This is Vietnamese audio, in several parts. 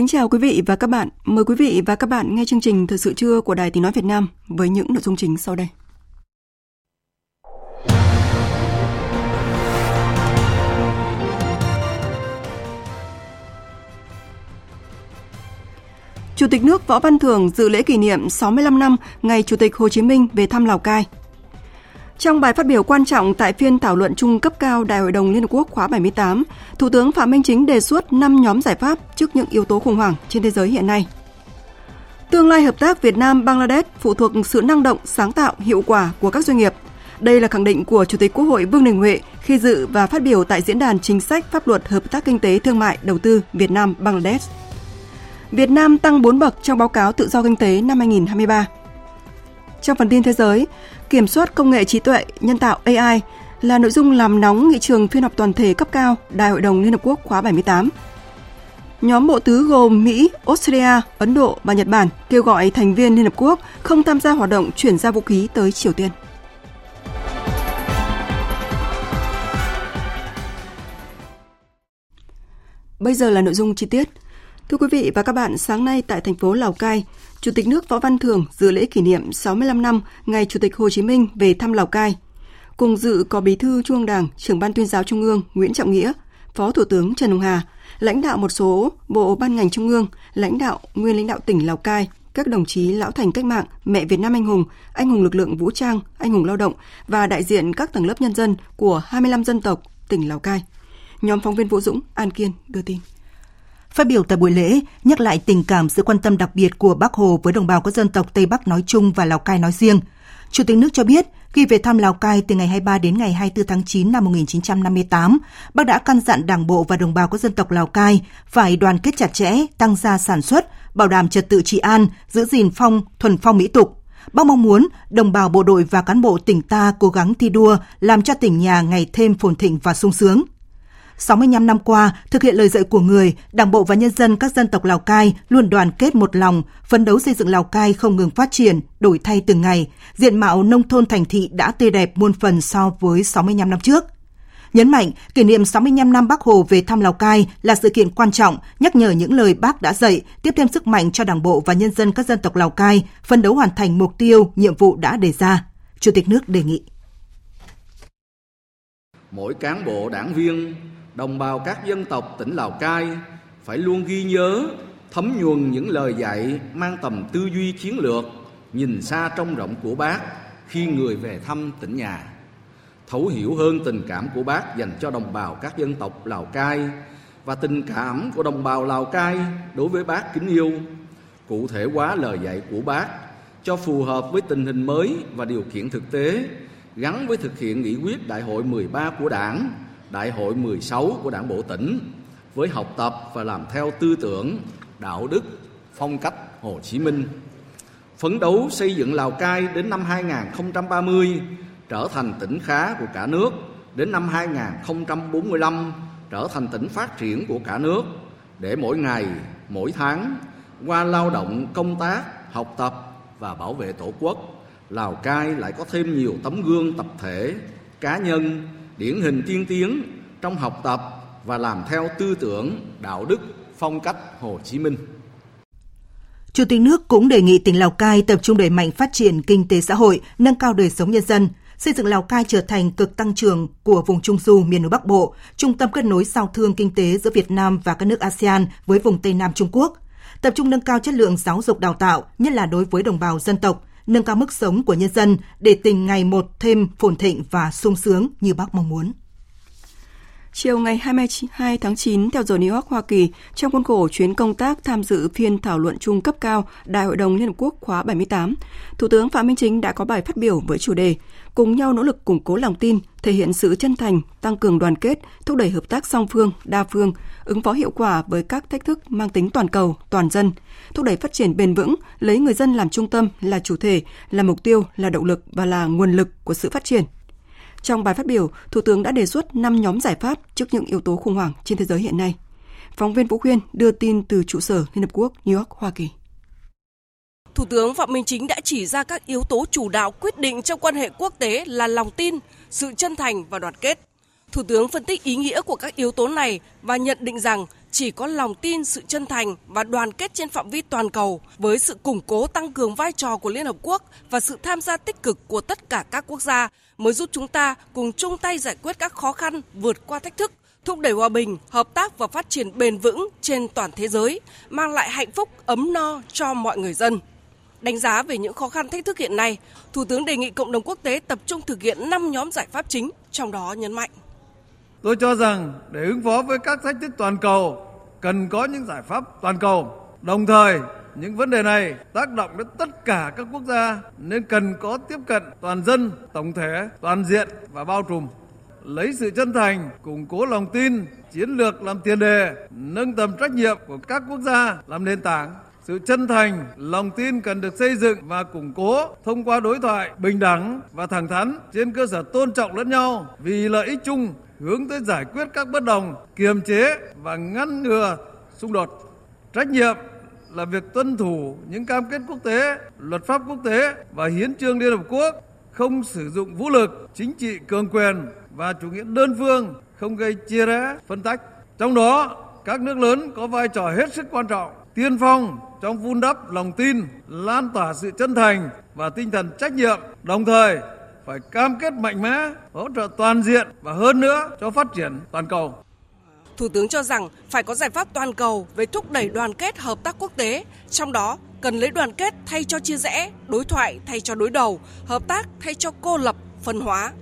Kính chào quý vị và các bạn. Mời quý vị và các bạn nghe chương trình Thời sự trưa của Đài Tiếng Nói Việt Nam với những nội dung chính sau đây. Chủ tịch nước Võ Văn Thưởng dự lễ kỷ niệm 65 năm ngày Chủ tịch Hồ Chí Minh về thăm Lào Cai. Trong bài phát biểu quan trọng tại phiên thảo luận chung cấp cao Đại hội đồng Liên Hợp Quốc khóa 78, Thủ tướng Phạm Minh Chính đề xuất 5 nhóm giải pháp trước những yếu tố khủng hoảng trên thế giới hiện nay. Tương lai hợp tác Việt Nam-Bangladesh phụ thuộc sự năng động, sáng tạo, hiệu quả của các doanh nghiệp. Đây là khẳng định của Chủ tịch Quốc hội Vương Đình Huệ khi dự và phát biểu tại diễn đàn chính sách pháp luật hợp tác kinh tế thương mại đầu tư Việt Nam-Bangladesh. Việt Nam tăng 4 bậc trong báo cáo tự do kinh tế năm 2023. Trong phần tin thế giới, kiểm soát công nghệ trí tuệ nhân tạo AI là nội dung làm nóng nghị trường phiên họp toàn thể cấp cao Đại hội đồng Liên Hợp Quốc khóa 78. Nhóm bộ tứ gồm Mỹ, Australia, Ấn Độ và Nhật Bản kêu gọi thành viên Liên Hợp Quốc không tham gia hoạt động chuyển giao vũ khí tới Triều Tiên. Bây giờ là nội dung chi tiết. Thưa quý vị và các bạn, sáng nay tại thành phố Lào Cai, Chủ tịch nước Võ Văn Thưởng dự lễ kỷ niệm 65 năm ngày Chủ tịch Hồ Chí Minh về thăm Lào Cai. Cùng dự có Bí thư Trung ương Đảng, trưởng ban tuyên giáo Trung ương Nguyễn Trọng Nghĩa, Phó Thủ tướng Trần Hồng Hà, lãnh đạo một số bộ ban ngành Trung ương, lãnh đạo nguyên lãnh đạo tỉnh Lào Cai, các đồng chí lão thành cách mạng, mẹ Việt Nam anh hùng, anh hùng lực lượng vũ trang, anh hùng lao động và đại diện các tầng lớp nhân dân của 25 dân tộc tỉnh Lào Cai. Nhóm phóng viên Vũ Dũng, An Kiên đưa tin. Phát biểu tại buổi lễ, nhắc lại tình cảm sự quan tâm đặc biệt của Bác Hồ với đồng bào các dân tộc Tây Bắc nói chung và Lào Cai nói riêng, Chủ tịch nước cho biết, khi về thăm Lào Cai từ ngày 23 đến ngày 24 tháng 9 năm 1958, Bác đã căn dặn Đảng bộ và đồng bào các dân tộc Lào Cai phải đoàn kết chặt chẽ, tăng gia sản xuất, bảo đảm trật tự trị an, giữ gìn phong, thuần phong mỹ tục. Bác mong muốn đồng bào bộ đội và cán bộ tỉnh ta cố gắng thi đua làm cho tỉnh nhà ngày thêm phồn thịnh và sung sướng. 65 năm qua, thực hiện lời dạy của người, Đảng bộ và nhân dân các dân tộc Lào Cai luôn đoàn kết một lòng, phấn đấu xây dựng Lào Cai không ngừng phát triển, đổi thay từng ngày. Diện mạo nông thôn thành thị đã tươi đẹp muôn phần so với 65 năm trước. Nhấn mạnh, kỷ niệm 65 năm Bác Hồ về thăm Lào Cai là sự kiện quan trọng, nhắc nhở những lời Bác đã dạy, tiếp thêm sức mạnh cho Đảng bộ và nhân dân các dân tộc Lào Cai, phấn đấu hoàn thành mục tiêu, nhiệm vụ đã đề ra. Chủ tịch nước đề nghị. Mỗi cán bộ đảng viên đồng bào các dân tộc tỉnh Lào Cai phải luôn ghi nhớ, thấm nhuần những lời dạy mang tầm tư duy chiến lược, nhìn xa trong rộng của bác khi người về thăm tỉnh nhà. Thấu hiểu hơn tình cảm của bác dành cho đồng bào các dân tộc Lào Cai và tình cảm của đồng bào Lào Cai đối với bác kính yêu, cụ thể hóa lời dạy của bác cho phù hợp với tình hình mới và điều kiện thực tế gắn với thực hiện nghị quyết đại hội 13 của Đảng Đại hội 16 của Đảng Bộ tỉnh với học tập và làm theo tư tưởng, đạo đức, phong cách Hồ Chí Minh. Phấn đấu xây dựng Lào Cai đến năm 2030 trở thành tỉnh khá của cả nước, đến năm 2045 trở thành tỉnh phát triển của cả nước để mỗi ngày, mỗi tháng qua lao động, công tác, học tập và bảo vệ Tổ quốc, Lào Cai lại có thêm nhiều tấm gương tập thể, cá nhân điển hình tiên tiến trong học tập và làm theo tư tưởng, đạo đức, phong cách Hồ Chí Minh. Chủ tịch nước cũng đề nghị tỉnh Lào Cai tập trung đẩy mạnh phát triển kinh tế xã hội, nâng cao đời sống nhân dân, xây dựng Lào Cai trở thành cực tăng trưởng của vùng Trung Du miền núi Bắc Bộ, trung tâm kết nối giao thương kinh tế giữa Việt Nam và các nước ASEAN với vùng Tây Nam Trung Quốc, tập trung nâng cao chất lượng giáo dục đào tạo, nhất là đối với đồng bào dân tộc, nâng cao mức sống của nhân dân để tỉnh ngày một thêm phồn thịnh và sung sướng như bác mong muốn. Chiều ngày 22 tháng 9 theo giờ New York, Hoa Kỳ, trong khuôn khổ chuyến công tác tham dự phiên thảo luận chung cấp cao Đại hội đồng Liên Hợp Quốc khóa 78, Thủ tướng Phạm Minh Chính đã có bài phát biểu với chủ đề Cùng nhau nỗ lực củng cố lòng tin, thể hiện sự chân thành, tăng cường đoàn kết, thúc đẩy hợp tác song phương, đa phương, ứng phó hiệu quả với các thách thức mang tính toàn cầu, toàn dân, thúc đẩy phát triển bền vững, lấy người dân làm trung tâm, là chủ thể, là mục tiêu, là động lực và là nguồn lực của sự phát triển trong bài phát biểu, Thủ tướng đã đề xuất 5 nhóm giải pháp trước những yếu tố khủng hoảng trên thế giới hiện nay. Phóng viên Vũ Khuyên đưa tin từ trụ sở Liên Hợp Quốc, New York, Hoa Kỳ. Thủ tướng Phạm Minh Chính đã chỉ ra các yếu tố chủ đạo quyết định trong quan hệ quốc tế là lòng tin, sự chân thành và đoàn kết. Thủ tướng phân tích ý nghĩa của các yếu tố này và nhận định rằng chỉ có lòng tin, sự chân thành và đoàn kết trên phạm vi toàn cầu với sự củng cố tăng cường vai trò của Liên Hợp Quốc và sự tham gia tích cực của tất cả các quốc gia mới giúp chúng ta cùng chung tay giải quyết các khó khăn, vượt qua thách thức, thúc đẩy hòa bình, hợp tác và phát triển bền vững trên toàn thế giới, mang lại hạnh phúc, ấm no cho mọi người dân. Đánh giá về những khó khăn thách thức hiện nay, Thủ tướng đề nghị cộng đồng quốc tế tập trung thực hiện 5 nhóm giải pháp chính, trong đó nhấn mạnh. Tôi cho rằng để ứng phó với các thách thức toàn cầu, cần có những giải pháp toàn cầu. Đồng thời, những vấn đề này tác động đến tất cả các quốc gia nên cần có tiếp cận toàn dân, tổng thể, toàn diện và bao trùm. Lấy sự chân thành, củng cố lòng tin, chiến lược làm tiền đề, nâng tầm trách nhiệm của các quốc gia làm nền tảng sự chân thành, lòng tin cần được xây dựng và củng cố thông qua đối thoại bình đẳng và thẳng thắn trên cơ sở tôn trọng lẫn nhau vì lợi ích chung hướng tới giải quyết các bất đồng, kiềm chế và ngăn ngừa xung đột. Trách nhiệm là việc tuân thủ những cam kết quốc tế, luật pháp quốc tế và hiến trương Liên Hợp Quốc, không sử dụng vũ lực, chính trị cường quyền và chủ nghĩa đơn phương, không gây chia rẽ, phân tách. Trong đó, các nước lớn có vai trò hết sức quan trọng, tiên phong trong vun đắp lòng tin, lan tỏa sự chân thành và tinh thần trách nhiệm, đồng thời phải cam kết mạnh mẽ, hỗ trợ toàn diện và hơn nữa cho phát triển toàn cầu. Thủ tướng cho rằng phải có giải pháp toàn cầu về thúc đẩy đoàn kết hợp tác quốc tế, trong đó cần lấy đoàn kết thay cho chia rẽ, đối thoại thay cho đối đầu, hợp tác thay cho cô lập, phân hóa.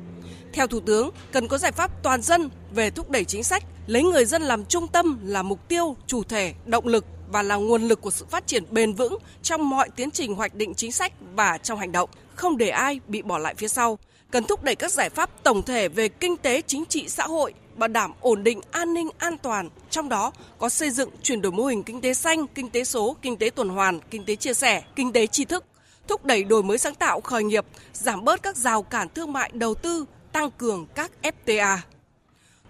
Theo Thủ tướng, cần có giải pháp toàn dân về thúc đẩy chính sách, lấy người dân làm trung tâm là mục tiêu, chủ thể, động lực và là nguồn lực của sự phát triển bền vững trong mọi tiến trình hoạch định chính sách và trong hành động, không để ai bị bỏ lại phía sau. Cần thúc đẩy các giải pháp tổng thể về kinh tế, chính trị, xã hội, bảo đảm ổn định an ninh an toàn, trong đó có xây dựng chuyển đổi mô hình kinh tế xanh, kinh tế số, kinh tế tuần hoàn, kinh tế chia sẻ, kinh tế tri thức, thúc đẩy đổi mới sáng tạo khởi nghiệp, giảm bớt các rào cản thương mại đầu tư, tăng cường các FTA.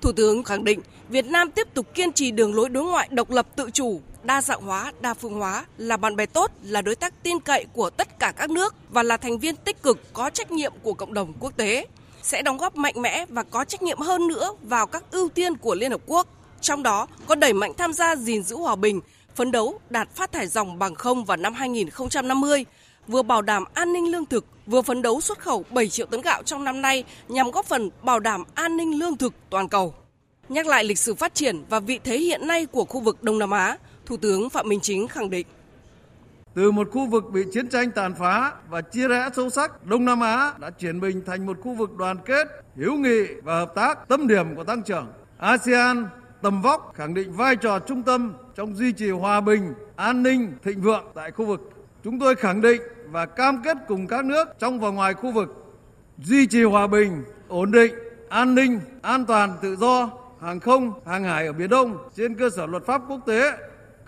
Thủ tướng khẳng định Việt Nam tiếp tục kiên trì đường lối đối ngoại độc lập tự chủ, đa dạng hóa, đa phương hóa, là bạn bè tốt, là đối tác tin cậy của tất cả các nước và là thành viên tích cực có trách nhiệm của cộng đồng quốc tế sẽ đóng góp mạnh mẽ và có trách nhiệm hơn nữa vào các ưu tiên của Liên Hợp Quốc, trong đó có đẩy mạnh tham gia gìn giữ hòa bình, phấn đấu đạt phát thải dòng bằng không vào năm 2050, vừa bảo đảm an ninh lương thực, vừa phấn đấu xuất khẩu 7 triệu tấn gạo trong năm nay nhằm góp phần bảo đảm an ninh lương thực toàn cầu. Nhắc lại lịch sử phát triển và vị thế hiện nay của khu vực Đông Nam Á, Thủ tướng Phạm Minh Chính khẳng định từ một khu vực bị chiến tranh tàn phá và chia rẽ sâu sắc, Đông Nam Á đã chuyển mình thành một khu vực đoàn kết, hữu nghị và hợp tác, tâm điểm của tăng trưởng. ASEAN tầm vóc khẳng định vai trò trung tâm trong duy trì hòa bình, an ninh, thịnh vượng tại khu vực. Chúng tôi khẳng định và cam kết cùng các nước trong và ngoài khu vực duy trì hòa bình, ổn định, an ninh, an toàn, tự do, hàng không, hàng hải ở Biển Đông trên cơ sở luật pháp quốc tế,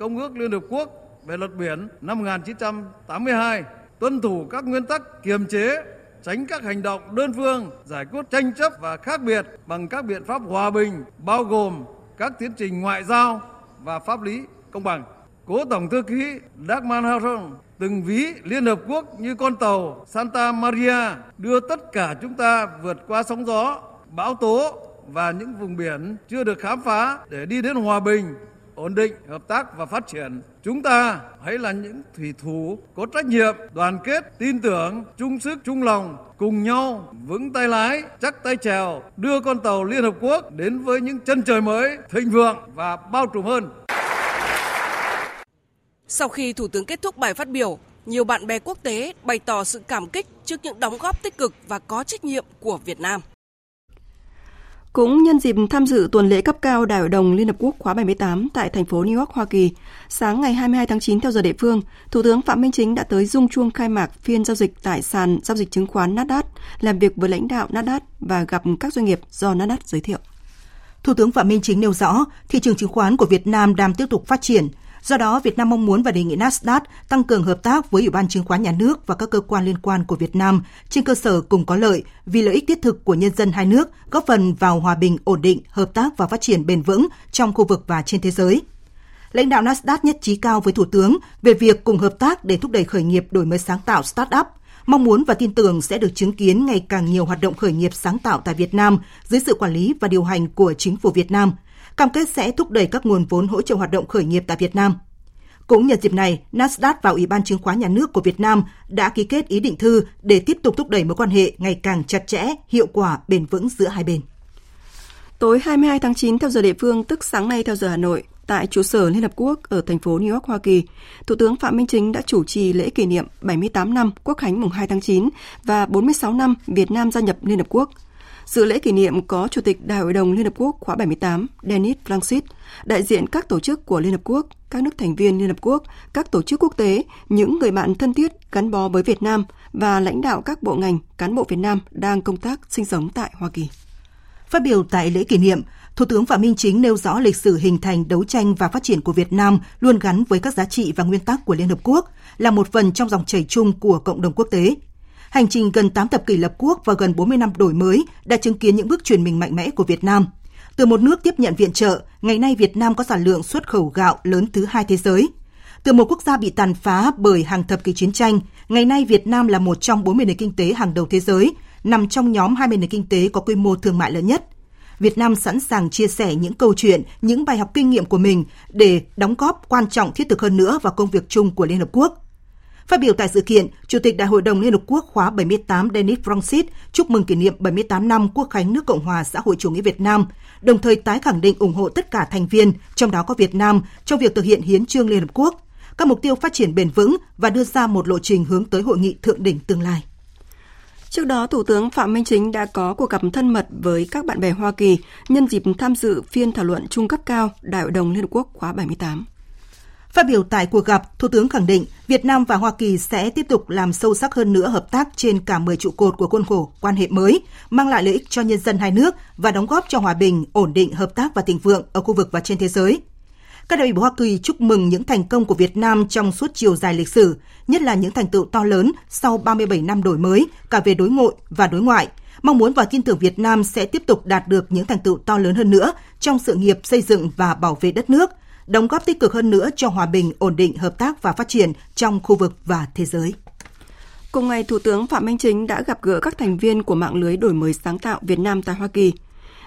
Công ước Liên Hợp Quốc về luật biển năm 1982, tuân thủ các nguyên tắc kiềm chế, tránh các hành động đơn phương, giải quyết tranh chấp và khác biệt bằng các biện pháp hòa bình, bao gồm các tiến trình ngoại giao và pháp lý công bằng. Cố Tổng Thư ký Dag Harong từng ví Liên Hợp Quốc như con tàu Santa Maria đưa tất cả chúng ta vượt qua sóng gió, bão tố và những vùng biển chưa được khám phá để đi đến hòa bình, ổn định, hợp tác và phát triển. Chúng ta hãy là những thủy thủ có trách nhiệm, đoàn kết, tin tưởng, chung sức, chung lòng, cùng nhau vững tay lái, chắc tay chèo, đưa con tàu Liên Hợp Quốc đến với những chân trời mới, thịnh vượng và bao trùm hơn. Sau khi Thủ tướng kết thúc bài phát biểu, nhiều bạn bè quốc tế bày tỏ sự cảm kích trước những đóng góp tích cực và có trách nhiệm của Việt Nam. Cũng nhân dịp tham dự tuần lễ cấp cao Đại hội đồng Liên Hợp Quốc khóa 78 tại thành phố New York, Hoa Kỳ, sáng ngày 22 tháng 9 theo giờ địa phương, Thủ tướng Phạm Minh Chính đã tới dung chuông khai mạc phiên giao dịch tại sàn giao dịch chứng khoán Nasdaq, làm việc với lãnh đạo Nasdaq và gặp các doanh nghiệp do Nasdaq giới thiệu. Thủ tướng Phạm Minh Chính nêu rõ, thị trường chứng khoán của Việt Nam đang tiếp tục phát triển. Do đó, Việt Nam mong muốn và đề nghị Nasdaq tăng cường hợp tác với Ủy ban Chứng khoán Nhà nước và các cơ quan liên quan của Việt Nam trên cơ sở cùng có lợi vì lợi ích thiết thực của nhân dân hai nước, góp phần vào hòa bình, ổn định, hợp tác và phát triển bền vững trong khu vực và trên thế giới. Lãnh đạo Nasdaq nhất trí cao với Thủ tướng về việc cùng hợp tác để thúc đẩy khởi nghiệp đổi mới sáng tạo startup, mong muốn và tin tưởng sẽ được chứng kiến ngày càng nhiều hoạt động khởi nghiệp sáng tạo tại Việt Nam dưới sự quản lý và điều hành của chính phủ Việt Nam, cam kết sẽ thúc đẩy các nguồn vốn hỗ trợ hoạt động khởi nghiệp tại Việt Nam. Cũng nhân dịp này, Nasdaq và Ủy ban Chứng khoán Nhà nước của Việt Nam đã ký kết ý định thư để tiếp tục thúc đẩy mối quan hệ ngày càng chặt chẽ, hiệu quả, bền vững giữa hai bên. Tối 22 tháng 9 theo giờ địa phương, tức sáng nay theo giờ Hà Nội, tại trụ sở Liên Hợp Quốc ở thành phố New York, Hoa Kỳ, Thủ tướng Phạm Minh Chính đã chủ trì lễ kỷ niệm 78 năm Quốc khánh mùng 2 tháng 9 và 46 năm Việt Nam gia nhập Liên Hợp Quốc. Dự lễ kỷ niệm có Chủ tịch Đại hội đồng Liên Hợp Quốc khóa 78 Denis Francis, đại diện các tổ chức của Liên Hợp Quốc, các nước thành viên Liên Hợp Quốc, các tổ chức quốc tế, những người bạn thân thiết gắn bó với Việt Nam và lãnh đạo các bộ ngành, cán bộ Việt Nam đang công tác sinh sống tại Hoa Kỳ. Phát biểu tại lễ kỷ niệm, Thủ tướng Phạm Minh Chính nêu rõ lịch sử hình thành, đấu tranh và phát triển của Việt Nam luôn gắn với các giá trị và nguyên tắc của Liên Hợp Quốc, là một phần trong dòng chảy chung của cộng đồng quốc tế. Hành trình gần 8 thập kỷ lập quốc và gần 40 năm đổi mới đã chứng kiến những bước chuyển mình mạnh mẽ của Việt Nam. Từ một nước tiếp nhận viện trợ, ngày nay Việt Nam có sản lượng xuất khẩu gạo lớn thứ hai thế giới. Từ một quốc gia bị tàn phá bởi hàng thập kỷ chiến tranh, ngày nay Việt Nam là một trong 40 nền kinh tế hàng đầu thế giới, nằm trong nhóm 20 nền kinh tế có quy mô thương mại lớn nhất – Việt Nam sẵn sàng chia sẻ những câu chuyện, những bài học kinh nghiệm của mình để đóng góp quan trọng thiết thực hơn nữa vào công việc chung của Liên Hợp Quốc. Phát biểu tại sự kiện, Chủ tịch Đại hội đồng Liên Hợp Quốc khóa 78 Denis Francis chúc mừng kỷ niệm 78 năm Quốc khánh nước Cộng hòa xã hội chủ nghĩa Việt Nam, đồng thời tái khẳng định ủng hộ tất cả thành viên, trong đó có Việt Nam, trong việc thực hiện hiến trương Liên Hợp Quốc, các mục tiêu phát triển bền vững và đưa ra một lộ trình hướng tới hội nghị thượng đỉnh tương lai. Trước đó, Thủ tướng Phạm Minh Chính đã có cuộc gặp thân mật với các bạn bè Hoa Kỳ nhân dịp tham dự phiên thảo luận trung cấp cao Đại hội đồng Liên Hợp Quốc khóa 78. Phát biểu tại cuộc gặp, Thủ tướng khẳng định Việt Nam và Hoa Kỳ sẽ tiếp tục làm sâu sắc hơn nữa hợp tác trên cả 10 trụ cột của khuôn khổ quan hệ mới, mang lại lợi ích cho nhân dân hai nước và đóng góp cho hòa bình, ổn định, hợp tác và thịnh vượng ở khu vực và trên thế giới. Các đại biểu Hoa Kỳ chúc mừng những thành công của Việt Nam trong suốt chiều dài lịch sử, nhất là những thành tựu to lớn sau 37 năm đổi mới, cả về đối nội và đối ngoại. Mong muốn và tin tưởng Việt Nam sẽ tiếp tục đạt được những thành tựu to lớn hơn nữa trong sự nghiệp xây dựng và bảo vệ đất nước, đóng góp tích cực hơn nữa cho hòa bình, ổn định, hợp tác và phát triển trong khu vực và thế giới. Cùng ngày, Thủ tướng Phạm Minh Chính đã gặp gỡ các thành viên của mạng lưới đổi mới sáng tạo Việt Nam tại Hoa Kỳ –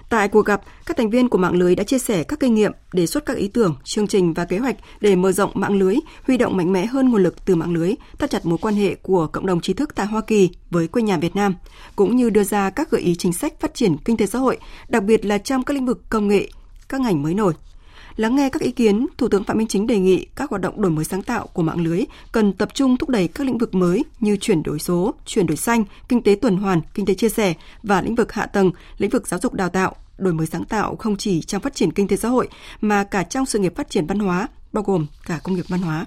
Tại cuộc gặp, các thành viên của mạng lưới đã chia sẻ các kinh nghiệm, đề xuất các ý tưởng, chương trình và kế hoạch để mở rộng mạng lưới, huy động mạnh mẽ hơn nguồn lực từ mạng lưới, thắt chặt mối quan hệ của cộng đồng trí thức tại Hoa Kỳ với quê nhà Việt Nam, cũng như đưa ra các gợi ý chính sách phát triển kinh tế xã hội, đặc biệt là trong các lĩnh vực công nghệ, các ngành mới nổi. Lắng nghe các ý kiến, Thủ tướng Phạm Minh Chính đề nghị các hoạt động đổi mới sáng tạo của mạng lưới cần tập trung thúc đẩy các lĩnh vực mới như chuyển đổi số, chuyển đổi xanh, kinh tế tuần hoàn, kinh tế chia sẻ và lĩnh vực hạ tầng, lĩnh vực giáo dục đào tạo, đổi mới sáng tạo không chỉ trong phát triển kinh tế xã hội mà cả trong sự nghiệp phát triển văn hóa, bao gồm cả công nghiệp văn hóa.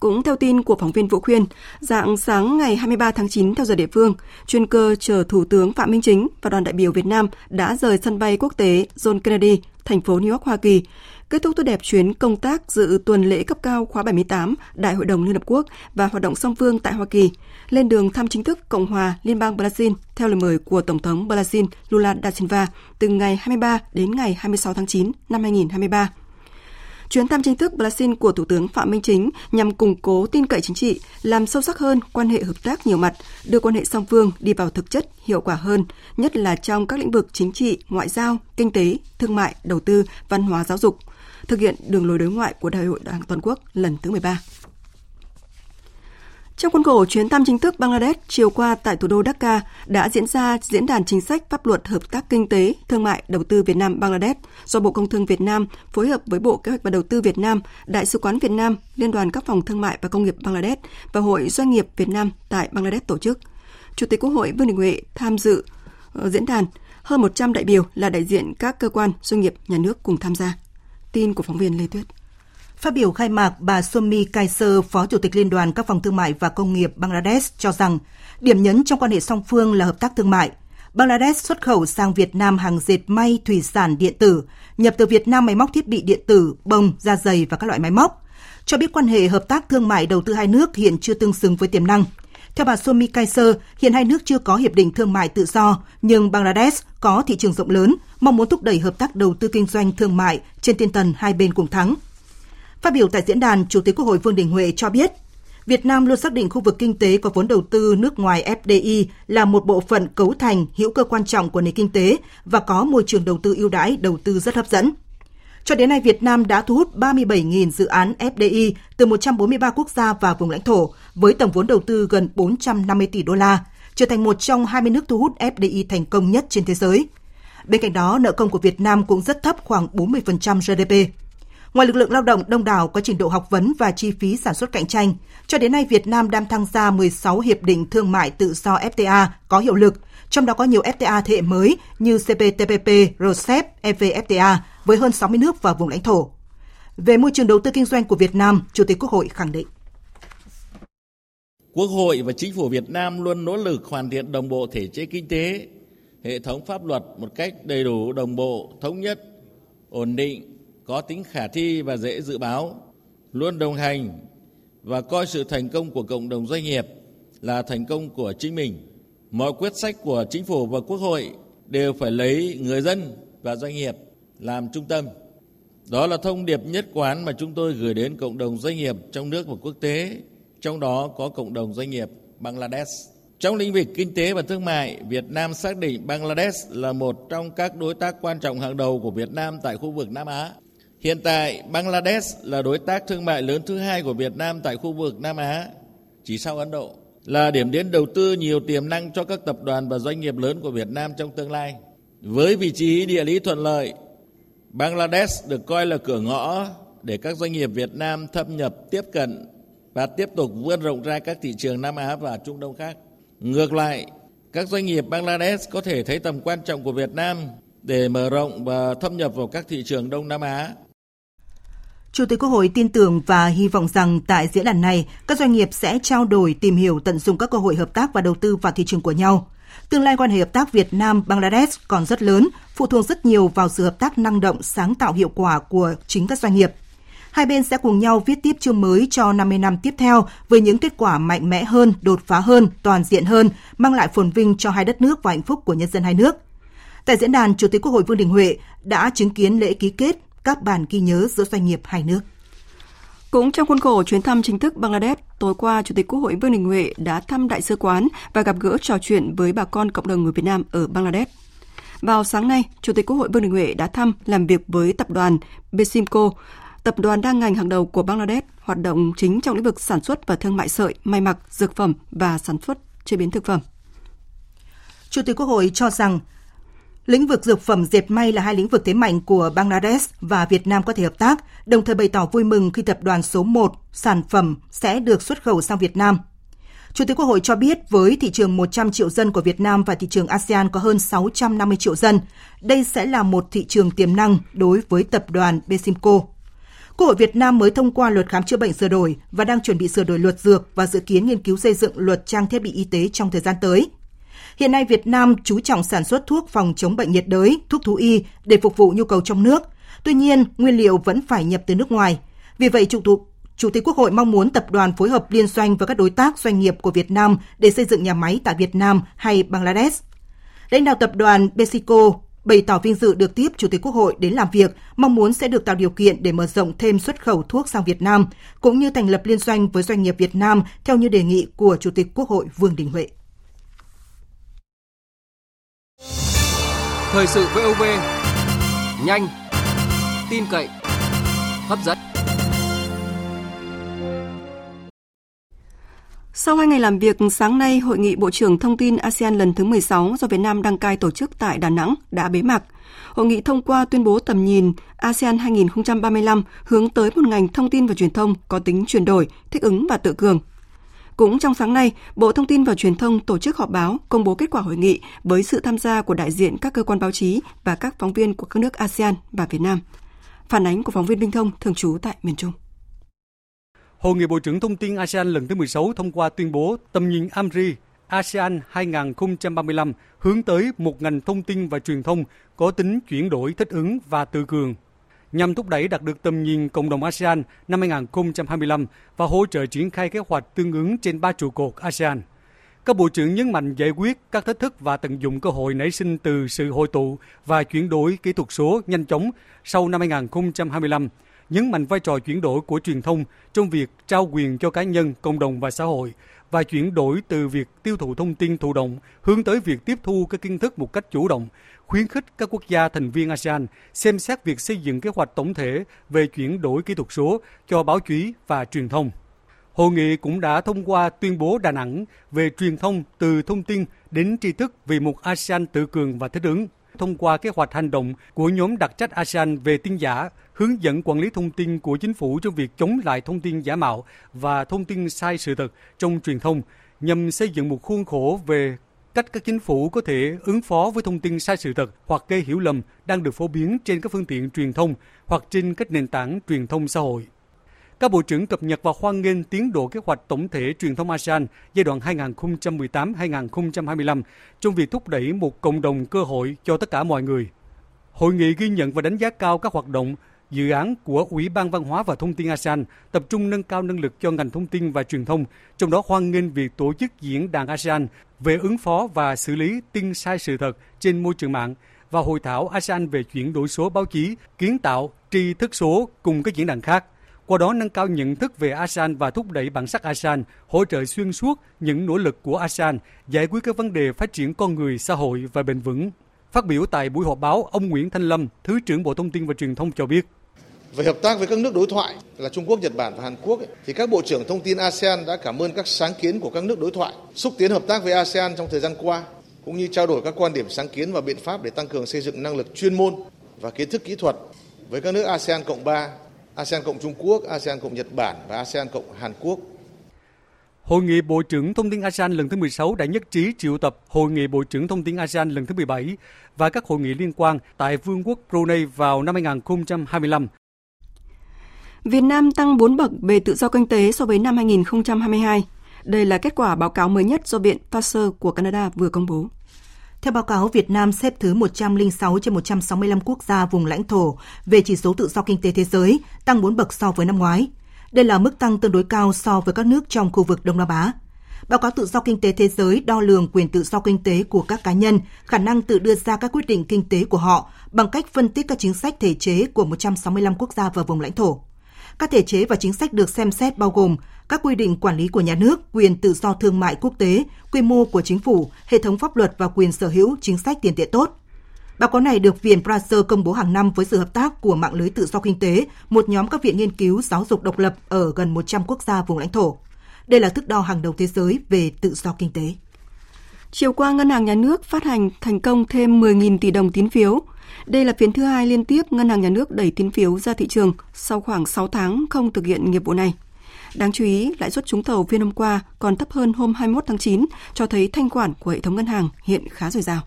Cũng theo tin của phóng viên Vũ Khuyên, dạng sáng ngày 23 tháng 9 theo giờ địa phương, chuyên cơ chở Thủ tướng Phạm Minh Chính và đoàn đại biểu Việt Nam đã rời sân bay quốc tế John Kennedy, thành phố New York, Hoa Kỳ, kết thúc tốt đẹp chuyến công tác dự tuần lễ cấp cao khóa 78 Đại hội đồng Liên Hợp Quốc và hoạt động song phương tại Hoa Kỳ, lên đường thăm chính thức Cộng hòa Liên bang Brazil theo lời mời của Tổng thống Brazil Lula da Silva từ ngày 23 đến ngày 26 tháng 9 năm 2023. Chuyến thăm chính thức Brazil của Thủ tướng Phạm Minh Chính nhằm củng cố tin cậy chính trị, làm sâu sắc hơn quan hệ hợp tác nhiều mặt, đưa quan hệ song phương đi vào thực chất, hiệu quả hơn, nhất là trong các lĩnh vực chính trị, ngoại giao, kinh tế, thương mại, đầu tư, văn hóa giáo dục, thực hiện đường lối đối ngoại của Đại hội Đảng toàn quốc lần thứ 13. Trong khuôn khổ chuyến thăm chính thức Bangladesh chiều qua tại thủ đô Dhaka đã diễn ra diễn đàn chính sách pháp luật hợp tác kinh tế, thương mại, đầu tư Việt Nam Bangladesh do Bộ Công Thương Việt Nam phối hợp với Bộ Kế hoạch và Đầu tư Việt Nam, Đại sứ quán Việt Nam, Liên đoàn các phòng thương mại và công nghiệp Bangladesh và Hội Doanh nghiệp Việt Nam tại Bangladesh tổ chức. Chủ tịch Quốc hội Vương Đình Huệ tham dự ờ, diễn đàn hơn 100 đại biểu là đại diện các cơ quan, doanh nghiệp, nhà nước cùng tham gia. Tin của phóng viên Lê Tuyết. Phát biểu khai mạc, bà Somi Kaiser, Phó Chủ tịch Liên đoàn các phòng thương mại và công nghiệp Bangladesh cho rằng điểm nhấn trong quan hệ song phương là hợp tác thương mại. Bangladesh xuất khẩu sang Việt Nam hàng dệt may, thủy sản, điện tử, nhập từ Việt Nam máy móc thiết bị điện tử, bông, da dày và các loại máy móc. Cho biết quan hệ hợp tác thương mại đầu tư hai nước hiện chưa tương xứng với tiềm năng. Theo bà Somi Kaiser, hiện hai nước chưa có hiệp định thương mại tự do, nhưng Bangladesh có thị trường rộng lớn, mong muốn thúc đẩy hợp tác đầu tư kinh doanh thương mại trên tinh thần hai bên cùng thắng. Phát biểu tại diễn đàn, Chủ tịch Quốc hội Vương Đình Huệ cho biết, Việt Nam luôn xác định khu vực kinh tế có vốn đầu tư nước ngoài FDI là một bộ phận cấu thành hữu cơ quan trọng của nền kinh tế và có môi trường đầu tư ưu đãi, đầu tư rất hấp dẫn. Cho đến nay, Việt Nam đã thu hút 37.000 dự án FDI từ 143 quốc gia và vùng lãnh thổ với tổng vốn đầu tư gần 450 tỷ đô la, trở thành một trong 20 nước thu hút FDI thành công nhất trên thế giới. Bên cạnh đó, nợ công của Việt Nam cũng rất thấp khoảng 40% GDP. Ngoài lực lượng lao động đông đảo có trình độ học vấn và chi phí sản xuất cạnh tranh, cho đến nay Việt Nam đang tham gia 16 hiệp định thương mại tự do FTA có hiệu lực, trong đó có nhiều FTA thế hệ mới như CPTPP, RCEP, EVFTA với hơn 60 nước và vùng lãnh thổ. Về môi trường đầu tư kinh doanh của Việt Nam, Chủ tịch Quốc hội khẳng định. Quốc hội và chính phủ Việt Nam luôn nỗ lực hoàn thiện đồng bộ thể chế kinh tế, hệ thống pháp luật một cách đầy đủ, đồng bộ, thống nhất, ổn định, có tính khả thi và dễ dự báo, luôn đồng hành và coi sự thành công của cộng đồng doanh nghiệp là thành công của chính mình. Mọi quyết sách của chính phủ và quốc hội đều phải lấy người dân và doanh nghiệp làm trung tâm. Đó là thông điệp nhất quán mà chúng tôi gửi đến cộng đồng doanh nghiệp trong nước và quốc tế, trong đó có cộng đồng doanh nghiệp Bangladesh. Trong lĩnh vực kinh tế và thương mại, Việt Nam xác định Bangladesh là một trong các đối tác quan trọng hàng đầu của Việt Nam tại khu vực Nam Á. Hiện tại, Bangladesh là đối tác thương mại lớn thứ hai của Việt Nam tại khu vực Nam Á, chỉ sau Ấn Độ, là điểm đến đầu tư nhiều tiềm năng cho các tập đoàn và doanh nghiệp lớn của Việt Nam trong tương lai. Với vị trí địa lý thuận lợi, Bangladesh được coi là cửa ngõ để các doanh nghiệp Việt Nam thâm nhập, tiếp cận và tiếp tục vươn rộng ra các thị trường Nam Á và Trung Đông khác. Ngược lại, các doanh nghiệp Bangladesh có thể thấy tầm quan trọng của Việt Nam để mở rộng và thâm nhập vào các thị trường Đông Nam Á Chủ tịch Quốc hội tin tưởng và hy vọng rằng tại diễn đàn này, các doanh nghiệp sẽ trao đổi, tìm hiểu, tận dụng các cơ hội hợp tác và đầu tư vào thị trường của nhau. Tương lai quan hệ hợp tác Việt Nam Bangladesh còn rất lớn, phụ thuộc rất nhiều vào sự hợp tác năng động, sáng tạo hiệu quả của chính các doanh nghiệp. Hai bên sẽ cùng nhau viết tiếp chương mới cho 50 năm tiếp theo với những kết quả mạnh mẽ hơn, đột phá hơn, toàn diện hơn, mang lại phồn vinh cho hai đất nước và hạnh phúc của nhân dân hai nước. Tại diễn đàn, Chủ tịch Quốc hội Vương Đình Huệ đã chứng kiến lễ ký kết các bản ghi nhớ giữa doanh nghiệp hai nước. Cũng trong khuôn khổ chuyến thăm chính thức Bangladesh, tối qua Chủ tịch Quốc hội Vương Đình Huệ đã thăm đại sứ quán và gặp gỡ trò chuyện với bà con cộng đồng người Việt Nam ở Bangladesh. Vào sáng nay, Chủ tịch Quốc hội Vương Đình Huệ đã thăm làm việc với tập đoàn Besimco, tập đoàn đa ngành hàng đầu của Bangladesh, hoạt động chính trong lĩnh vực sản xuất và thương mại sợi, may mặc, dược phẩm và sản xuất chế biến thực phẩm. Chủ tịch Quốc hội cho rằng Lĩnh vực dược phẩm dệt may là hai lĩnh vực thế mạnh của Bangladesh và Việt Nam có thể hợp tác, đồng thời bày tỏ vui mừng khi tập đoàn số 1 sản phẩm sẽ được xuất khẩu sang Việt Nam. Chủ tịch Quốc hội cho biết với thị trường 100 triệu dân của Việt Nam và thị trường ASEAN có hơn 650 triệu dân, đây sẽ là một thị trường tiềm năng đối với tập đoàn Besimco. Quốc hội Việt Nam mới thông qua luật khám chữa bệnh sửa đổi và đang chuẩn bị sửa đổi luật dược và dự kiến nghiên cứu xây dựng luật trang thiết bị y tế trong thời gian tới. Hiện nay Việt Nam chú trọng sản xuất thuốc phòng chống bệnh nhiệt đới, thuốc thú y để phục vụ nhu cầu trong nước. Tuy nhiên, nguyên liệu vẫn phải nhập từ nước ngoài. Vì vậy, Chủ tịch Chủ tịch Quốc hội mong muốn tập đoàn phối hợp liên doanh với các đối tác doanh nghiệp của Việt Nam để xây dựng nhà máy tại Việt Nam hay Bangladesh. Lãnh đạo tập đoàn Besico bày tỏ vinh dự được tiếp Chủ tịch Quốc hội đến làm việc, mong muốn sẽ được tạo điều kiện để mở rộng thêm xuất khẩu thuốc sang Việt Nam, cũng như thành lập liên doanh với doanh nghiệp Việt Nam theo như đề nghị của Chủ tịch Quốc hội Vương Đình Huệ. Thời sự VOV nhanh, tin cậy, hấp dẫn. Sau hai ngày làm việc, sáng nay, Hội nghị Bộ trưởng Thông tin ASEAN lần thứ 16 do Việt Nam đăng cai tổ chức tại Đà Nẵng đã bế mạc. Hội nghị thông qua tuyên bố tầm nhìn ASEAN 2035 hướng tới một ngành thông tin và truyền thông có tính chuyển đổi, thích ứng và tự cường. Cũng trong sáng nay, Bộ Thông tin và Truyền thông tổ chức họp báo công bố kết quả hội nghị với sự tham gia của đại diện các cơ quan báo chí và các phóng viên của các nước ASEAN và Việt Nam. Phản ánh của phóng viên Minh Thông thường trú tại miền Trung. Hội nghị Bộ trưởng Thông tin ASEAN lần thứ 16 thông qua tuyên bố tầm nhìn AMRI ASEAN 2035 hướng tới một ngành thông tin và truyền thông có tính chuyển đổi thích ứng và tự cường nhằm thúc đẩy đạt được tầm nhìn cộng đồng ASEAN năm 2025 và hỗ trợ triển khai kế hoạch tương ứng trên ba trụ cột ASEAN. Các bộ trưởng nhấn mạnh giải quyết các thách thức và tận dụng cơ hội nảy sinh từ sự hội tụ và chuyển đổi kỹ thuật số nhanh chóng sau năm 2025, nhấn mạnh vai trò chuyển đổi của truyền thông trong việc trao quyền cho cá nhân, cộng đồng và xã hội và chuyển đổi từ việc tiêu thụ thông tin thụ động hướng tới việc tiếp thu các kiến thức một cách chủ động, khuyến khích các quốc gia thành viên ASEAN xem xét việc xây dựng kế hoạch tổng thể về chuyển đổi kỹ thuật số cho báo chí và truyền thông. Hội nghị cũng đã thông qua tuyên bố Đà Nẵng về truyền thông từ thông tin đến tri thức vì một ASEAN tự cường và thích ứng thông qua kế hoạch hành động của nhóm đặc trách ASEAN về tin giả, hướng dẫn quản lý thông tin của chính phủ trong việc chống lại thông tin giả mạo và thông tin sai sự thật trong truyền thông, nhằm xây dựng một khuôn khổ về cách các chính phủ có thể ứng phó với thông tin sai sự thật hoặc gây hiểu lầm đang được phổ biến trên các phương tiện truyền thông hoặc trên các nền tảng truyền thông xã hội. Các bộ trưởng cập nhật và hoan nghênh tiến độ kế hoạch tổng thể truyền thông ASEAN giai đoạn 2018-2025 trong việc thúc đẩy một cộng đồng cơ hội cho tất cả mọi người. Hội nghị ghi nhận và đánh giá cao các hoạt động, dự án của Ủy ban Văn hóa và Thông tin ASEAN tập trung nâng cao năng lực cho ngành thông tin và truyền thông, trong đó hoan nghênh việc tổ chức diễn đàn ASEAN về ứng phó và xử lý tin sai sự thật trên môi trường mạng và hội thảo ASEAN về chuyển đổi số báo chí, kiến tạo, tri thức số cùng các diễn đàn khác – qua đó nâng cao nhận thức về ASEAN và thúc đẩy bản sắc ASEAN, hỗ trợ xuyên suốt những nỗ lực của ASEAN giải quyết các vấn đề phát triển con người, xã hội và bền vững. Phát biểu tại buổi họp báo, ông Nguyễn Thanh Lâm, Thứ trưởng Bộ Thông tin và Truyền thông cho biết. Về hợp tác với các nước đối thoại là Trung Quốc, Nhật Bản và Hàn Quốc thì các bộ trưởng thông tin ASEAN đã cảm ơn các sáng kiến của các nước đối thoại, xúc tiến hợp tác với ASEAN trong thời gian qua cũng như trao đổi các quan điểm sáng kiến và biện pháp để tăng cường xây dựng năng lực chuyên môn và kiến thức kỹ thuật với các nước ASEAN cộng 3 ASEAN Cộng Trung Quốc, ASEAN Cộng Nhật Bản và ASEAN Cộng Hàn Quốc. Hội nghị Bộ trưởng Thông tin ASEAN lần thứ 16 đã nhất trí triệu tập Hội nghị Bộ trưởng Thông tin ASEAN lần thứ 17 và các hội nghị liên quan tại Vương quốc Brunei vào năm 2025. Việt Nam tăng 4 bậc về tự do kinh tế so với năm 2022. Đây là kết quả báo cáo mới nhất do Viện Pasteur của Canada vừa công bố. Theo báo cáo, Việt Nam xếp thứ 106 trên 165 quốc gia vùng lãnh thổ về chỉ số tự do kinh tế thế giới, tăng 4 bậc so với năm ngoái. Đây là mức tăng tương đối cao so với các nước trong khu vực Đông Nam Á. Báo cáo tự do kinh tế thế giới đo lường quyền tự do kinh tế của các cá nhân, khả năng tự đưa ra các quyết định kinh tế của họ bằng cách phân tích các chính sách thể chế của 165 quốc gia và vùng lãnh thổ. Các thể chế và chính sách được xem xét bao gồm các quy định quản lý của nhà nước, quyền tự do thương mại quốc tế, quy mô của chính phủ, hệ thống pháp luật và quyền sở hữu chính sách tiền tệ tốt. Báo cáo này được Viện Fraser công bố hàng năm với sự hợp tác của mạng lưới tự do kinh tế, một nhóm các viện nghiên cứu giáo dục độc lập ở gần 100 quốc gia vùng lãnh thổ. Đây là thước đo hàng đầu thế giới về tự do kinh tế. Chiều qua, Ngân hàng Nhà nước phát hành thành công thêm 10.000 tỷ đồng tín phiếu. Đây là phiên thứ hai liên tiếp Ngân hàng Nhà nước đẩy tín phiếu ra thị trường sau khoảng 6 tháng không thực hiện nghiệp vụ này. Đáng chú ý, lãi suất trúng thầu phiên hôm qua còn thấp hơn hôm 21 tháng 9, cho thấy thanh khoản của hệ thống ngân hàng hiện khá dồi dào.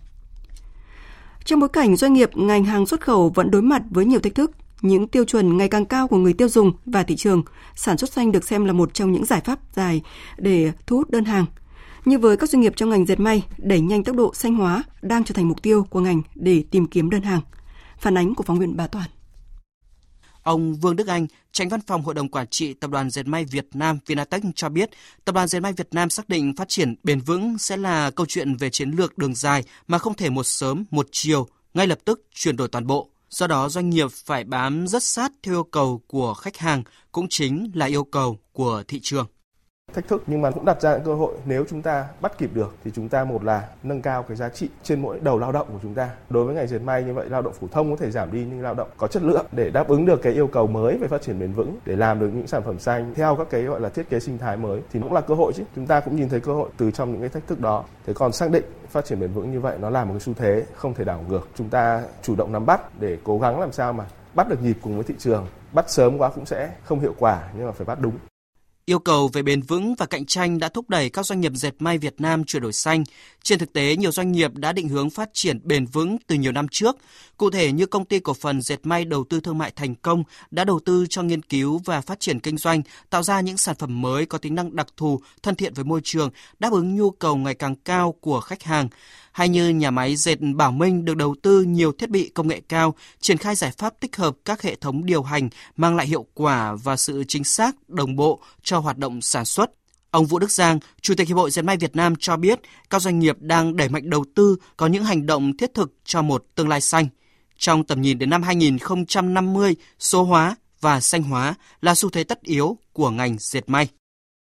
Trong bối cảnh doanh nghiệp ngành hàng xuất khẩu vẫn đối mặt với nhiều thách thức, những tiêu chuẩn ngày càng cao của người tiêu dùng và thị trường, sản xuất xanh được xem là một trong những giải pháp dài để thu hút đơn hàng. Như với các doanh nghiệp trong ngành dệt may, đẩy nhanh tốc độ xanh hóa đang trở thành mục tiêu của ngành để tìm kiếm đơn hàng. Phản ánh của phóng viên Bà Toàn. Ông Vương Đức Anh, tránh văn phòng Hội đồng Quản trị Tập đoàn Dệt may Việt Nam Vinatech cho biết, Tập đoàn Dệt may Việt Nam xác định phát triển bền vững sẽ là câu chuyện về chiến lược đường dài mà không thể một sớm, một chiều, ngay lập tức chuyển đổi toàn bộ. Do đó, doanh nghiệp phải bám rất sát theo yêu cầu của khách hàng, cũng chính là yêu cầu của thị trường thách thức, nhưng mà cũng đặt ra những cơ hội. Nếu chúng ta bắt kịp được thì chúng ta một là nâng cao cái giá trị trên mỗi đầu lao động của chúng ta. Đối với ngành dệt may như vậy, lao động phổ thông có thể giảm đi, nhưng lao động có chất lượng. Để đáp ứng được cái yêu cầu mới về phát triển bền vững, để làm được những sản phẩm xanh theo các cái, gọi là, thiết kế sinh thái mới thì cũng là cơ hội chứ. Chúng ta cũng nhìn thấy cơ hội từ trong những cái thách thức đó. Thế còn xác định phát triển bền vững như vậy nó là một cái xu thế không thể đảo ngược. Chúng ta chủ động nắm bắt để cố gắng làm sao mà bắt được nhịp cùng với thị trường. Bắt sớm quá cũng sẽ không hiệu quả, nhưng mà phải bắt đúng. Yêu cầu về bền vững và cạnh tranh đã thúc đẩy các doanh nghiệp dệt may Việt Nam chuyển đổi xanh. Trên thực tế, nhiều doanh nghiệp đã định hướng phát triển bền vững từ nhiều năm trước. Cụ thể như công ty cổ phần dệt may đầu tư thương mại thành công đã đầu tư cho nghiên cứu và phát triển kinh doanh, tạo ra những sản phẩm mới có tính năng đặc thù, thân thiện với môi trường, đáp ứng nhu cầu ngày càng cao của khách hàng hay như nhà máy dệt Bảo Minh được đầu tư nhiều thiết bị công nghệ cao, triển khai giải pháp tích hợp các hệ thống điều hành mang lại hiệu quả và sự chính xác đồng bộ cho hoạt động sản xuất. Ông Vũ Đức Giang, Chủ tịch Hiệp hội Dệt may Việt Nam cho biết các doanh nghiệp đang đẩy mạnh đầu tư có những hành động thiết thực cho một tương lai xanh. Trong tầm nhìn đến năm 2050, số hóa và xanh hóa là xu thế tất yếu của ngành dệt may.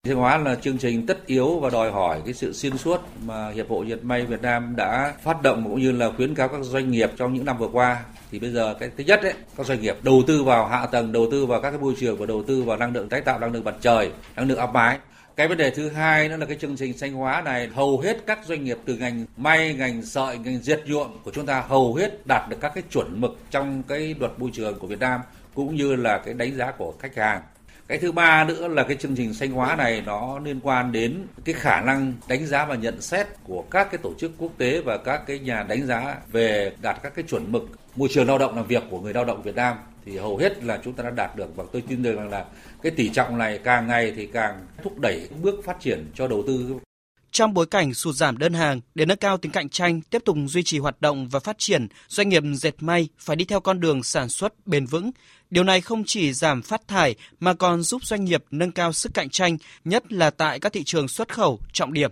Thanh hóa là chương trình tất yếu và đòi hỏi cái sự xuyên suốt mà Hiệp hội Dệt may Việt Nam đã phát động cũng như là khuyến cáo các doanh nghiệp trong những năm vừa qua. Thì bây giờ cái thứ nhất đấy, các doanh nghiệp đầu tư vào hạ tầng, đầu tư vào các cái môi trường và đầu tư vào năng lượng tái tạo, năng lượng mặt trời, năng lượng áp mái. Cái vấn đề thứ hai nữa là cái chương trình xanh hóa này hầu hết các doanh nghiệp từ ngành may, ngành sợi, ngành diệt nhuộm của chúng ta hầu hết đạt được các cái chuẩn mực trong cái luật môi trường của Việt Nam cũng như là cái đánh giá của khách hàng cái thứ ba nữa là cái chương trình xanh hóa này nó liên quan đến cái khả năng đánh giá và nhận xét của các cái tổ chức quốc tế và các cái nhà đánh giá về đạt các cái chuẩn mực môi trường lao động làm việc của người lao động Việt Nam thì hầu hết là chúng ta đã đạt được và tôi tin rằng là cái tỷ trọng này càng ngày thì càng thúc đẩy bước phát triển cho đầu tư trong bối cảnh sụt giảm đơn hàng, để nâng cao tính cạnh tranh, tiếp tục duy trì hoạt động và phát triển, doanh nghiệp dệt may phải đi theo con đường sản xuất bền vững. Điều này không chỉ giảm phát thải mà còn giúp doanh nghiệp nâng cao sức cạnh tranh, nhất là tại các thị trường xuất khẩu trọng điểm.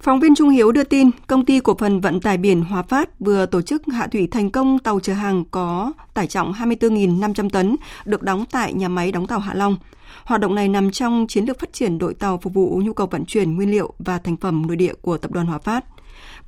Phóng viên Trung Hiếu đưa tin, công ty cổ phần vận tải biển Hòa Phát vừa tổ chức hạ thủy thành công tàu chở hàng có tải trọng 24.500 tấn được đóng tại nhà máy đóng tàu Hạ Long. Hoạt động này nằm trong chiến lược phát triển đội tàu phục vụ nhu cầu vận chuyển nguyên liệu và thành phẩm nội địa của tập đoàn Hòa Phát.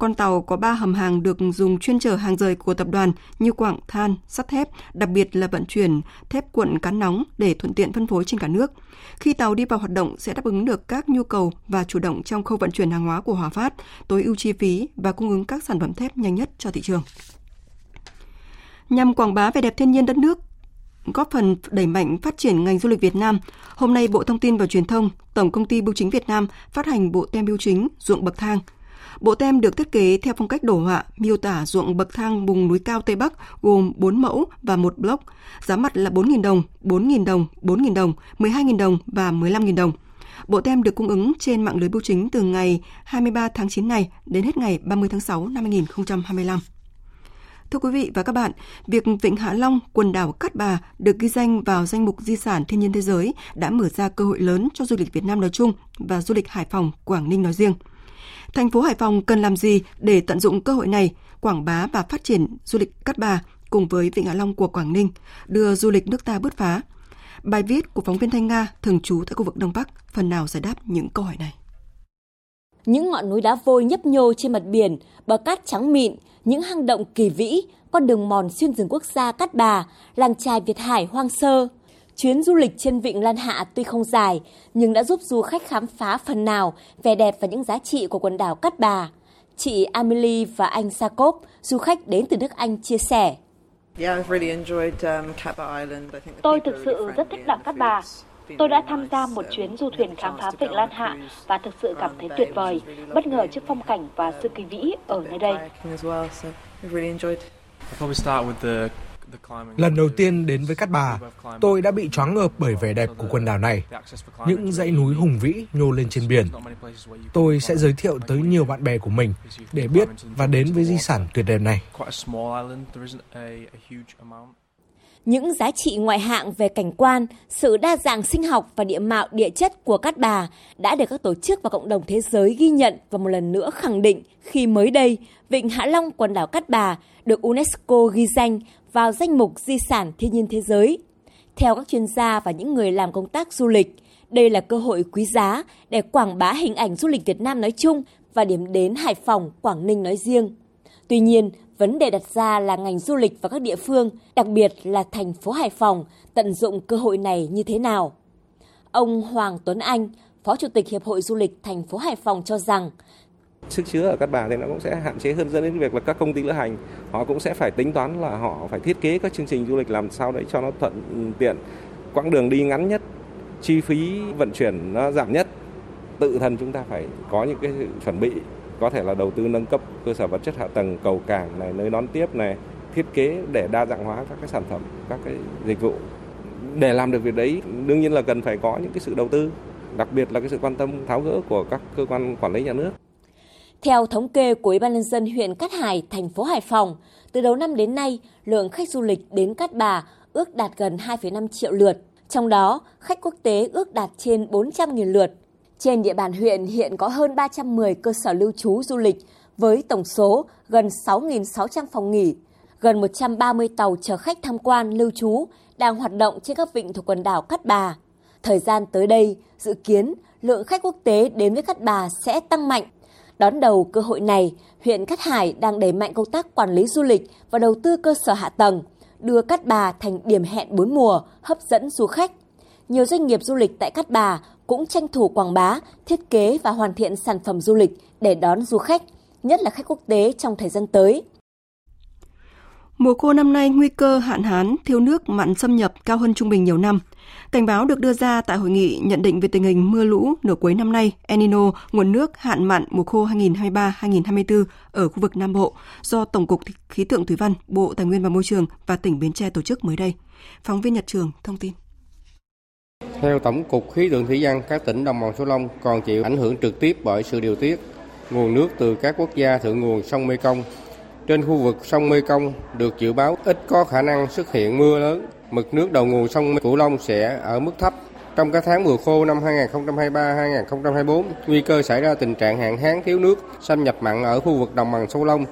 Con tàu có 3 hầm hàng được dùng chuyên chở hàng rời của tập đoàn như quặng, than, sắt thép, đặc biệt là vận chuyển thép cuộn cán nóng để thuận tiện phân phối trên cả nước. Khi tàu đi vào hoạt động sẽ đáp ứng được các nhu cầu và chủ động trong khâu vận chuyển hàng hóa của Hòa Phát, tối ưu chi phí và cung ứng các sản phẩm thép nhanh nhất cho thị trường. Nhằm quảng bá vẻ đẹp thiên nhiên đất nước, góp phần đẩy mạnh phát triển ngành du lịch Việt Nam, hôm nay Bộ Thông tin và Truyền thông, Tổng công ty Bưu chính Việt Nam phát hành bộ tem bưu chính ruộng bậc thang. Bộ tem được thiết kế theo phong cách đồ họa, miêu tả ruộng bậc thang vùng núi cao Tây Bắc gồm 4 mẫu và một block, giá mặt là 4.000 đồng, 4.000 đồng, 4.000 đồng, 12.000 đồng và 15.000 đồng. Bộ tem được cung ứng trên mạng lưới bưu chính từ ngày 23 tháng 9 này đến hết ngày 30 tháng 6 năm 2025. Thưa quý vị và các bạn, việc Vịnh Hạ Long, quần đảo Cát Bà được ghi danh vào danh mục di sản thiên nhiên thế giới đã mở ra cơ hội lớn cho du lịch Việt Nam nói chung và du lịch Hải Phòng, Quảng Ninh nói riêng. Thành phố Hải Phòng cần làm gì để tận dụng cơ hội này, quảng bá và phát triển du lịch Cát Bà cùng với Vịnh Hạ Long của Quảng Ninh, đưa du lịch nước ta bứt phá? Bài viết của phóng viên Thanh Nga thường trú tại khu vực Đông Bắc phần nào giải đáp những câu hỏi này. Những ngọn núi đá vôi nhấp nhô trên mặt biển, bờ cát trắng mịn, những hang động kỳ vĩ, con đường mòn xuyên rừng quốc gia Cát Bà, làng trài Việt Hải hoang sơ. Chuyến du lịch trên vịnh Lan Hạ tuy không dài, nhưng đã giúp du khách khám phá phần nào vẻ đẹp và những giá trị của quần đảo Cát Bà. Chị Amelie và anh Sakop, du khách đến từ nước Anh chia sẻ. Um, Tôi thực sự rất thích đảo Cát Bà. Tôi đã tham gia một chuyến du thuyền khám phá vịnh Lan Hạ và thực sự cảm thấy tuyệt vời, bất ngờ trước phong cảnh và sự kỳ vĩ ở nơi đây. Lần đầu tiên đến với Cát Bà, tôi đã bị choáng ngợp bởi vẻ đẹp của quần đảo này. Những dãy núi hùng vĩ nhô lên trên biển. Tôi sẽ giới thiệu tới nhiều bạn bè của mình để biết và đến với di sản tuyệt đẹp này. Những giá trị ngoại hạng về cảnh quan, sự đa dạng sinh học và địa mạo địa chất của Cát Bà đã được các tổ chức và cộng đồng thế giới ghi nhận và một lần nữa khẳng định khi mới đây, Vịnh Hạ Long quần đảo Cát Bà được UNESCO ghi danh vào danh mục di sản thiên nhiên thế giới. Theo các chuyên gia và những người làm công tác du lịch, đây là cơ hội quý giá để quảng bá hình ảnh du lịch Việt Nam nói chung và điểm đến Hải Phòng, Quảng Ninh nói riêng. Tuy nhiên, vấn đề đặt ra là ngành du lịch và các địa phương, đặc biệt là thành phố Hải Phòng, tận dụng cơ hội này như thế nào. Ông Hoàng Tuấn Anh, Phó Chủ tịch Hiệp hội Du lịch thành phố Hải Phòng cho rằng, sức chứa ở Cát Bà thì nó cũng sẽ hạn chế hơn dẫn đến việc là các công ty lữ hành, họ cũng sẽ phải tính toán là họ phải thiết kế các chương trình du lịch làm sao đấy cho nó thuận ừ, tiện. Quãng đường đi ngắn nhất, chi phí vận chuyển nó giảm nhất. Tự thân chúng ta phải có những cái chuẩn bị, có thể là đầu tư nâng cấp cơ sở vật chất hạ tầng, cầu cảng này, nơi đón tiếp này, thiết kế để đa dạng hóa các cái sản phẩm, các cái dịch vụ. Để làm được việc đấy, đương nhiên là cần phải có những cái sự đầu tư, đặc biệt là cái sự quan tâm, tháo gỡ của các cơ quan quản lý nhà nước theo thống kê của Ủy ban nhân dân huyện Cát Hải, thành phố Hải Phòng, từ đầu năm đến nay, lượng khách du lịch đến Cát Bà ước đạt gần 2,5 triệu lượt. Trong đó, khách quốc tế ước đạt trên 400.000 lượt. Trên địa bàn huyện hiện có hơn 310 cơ sở lưu trú du lịch với tổng số gần 6.600 phòng nghỉ, gần 130 tàu chở khách tham quan lưu trú đang hoạt động trên các vịnh thuộc quần đảo Cát Bà. Thời gian tới đây, dự kiến lượng khách quốc tế đến với Cát Bà sẽ tăng mạnh. Đón đầu cơ hội này, huyện Cát Hải đang đẩy mạnh công tác quản lý du lịch và đầu tư cơ sở hạ tầng, đưa Cát Bà thành điểm hẹn bốn mùa, hấp dẫn du khách. Nhiều doanh nghiệp du lịch tại Cát Bà cũng tranh thủ quảng bá, thiết kế và hoàn thiện sản phẩm du lịch để đón du khách, nhất là khách quốc tế trong thời gian tới. Mùa khô năm nay nguy cơ hạn hán, thiếu nước, mặn xâm nhập cao hơn trung bình nhiều năm. Cảnh báo được đưa ra tại hội nghị nhận định về tình hình mưa lũ nửa cuối năm nay, El Nino, nguồn nước hạn mặn mùa khô 2023-2024 ở khu vực Nam Bộ do Tổng cục Khí tượng Thủy văn, Bộ Tài nguyên và Môi trường và tỉnh Bến Tre tổ chức mới đây. Phóng viên Nhật Trường thông tin. Theo Tổng cục Khí tượng Thủy văn, các tỉnh đồng bằng sông Long còn chịu ảnh hưởng trực tiếp bởi sự điều tiết nguồn nước từ các quốc gia thượng nguồn sông Mekong. Trên khu vực sông Mekong được dự báo ít có khả năng xuất hiện mưa lớn, mực nước đầu nguồn sông Cửu Long sẽ ở mức thấp. Trong các tháng mùa khô năm 2023-2024, nguy cơ xảy ra tình trạng hạn hán thiếu nước, xâm nhập mặn ở khu vực đồng bằng sông Long.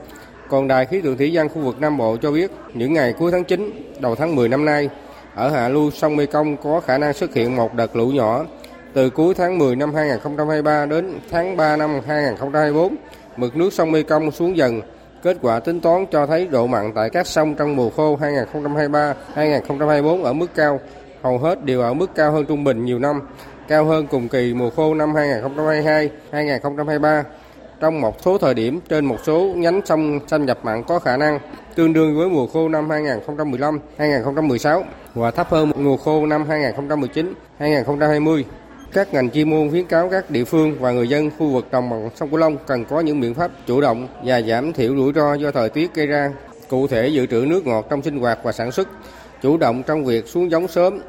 Còn Đài khí tượng thủy văn khu vực Nam Bộ cho biết, những ngày cuối tháng 9, đầu tháng 10 năm nay, ở hạ lưu sông Mekong có khả năng xuất hiện một đợt lũ nhỏ. Từ cuối tháng 10 năm 2023 đến tháng 3 năm 2024, mực nước sông Mekong xuống dần. Kết quả tính toán cho thấy độ mặn tại các sông trong mùa khô 2023-2024 ở mức cao, hầu hết đều ở mức cao hơn trung bình nhiều năm, cao hơn cùng kỳ mùa khô năm 2022-2023 trong một số thời điểm trên một số nhánh sông xâm nhập mặn có khả năng tương đương với mùa khô năm 2015-2016 và thấp hơn mùa khô năm 2019-2020. Các ngành chuyên môn khuyến cáo các địa phương và người dân khu vực đồng bằng sông Cửu Long cần có những biện pháp chủ động và giảm thiểu rủi ro do thời tiết gây ra. Cụ thể dự trữ nước ngọt trong sinh hoạt và sản xuất, chủ động trong việc xuống giống sớm.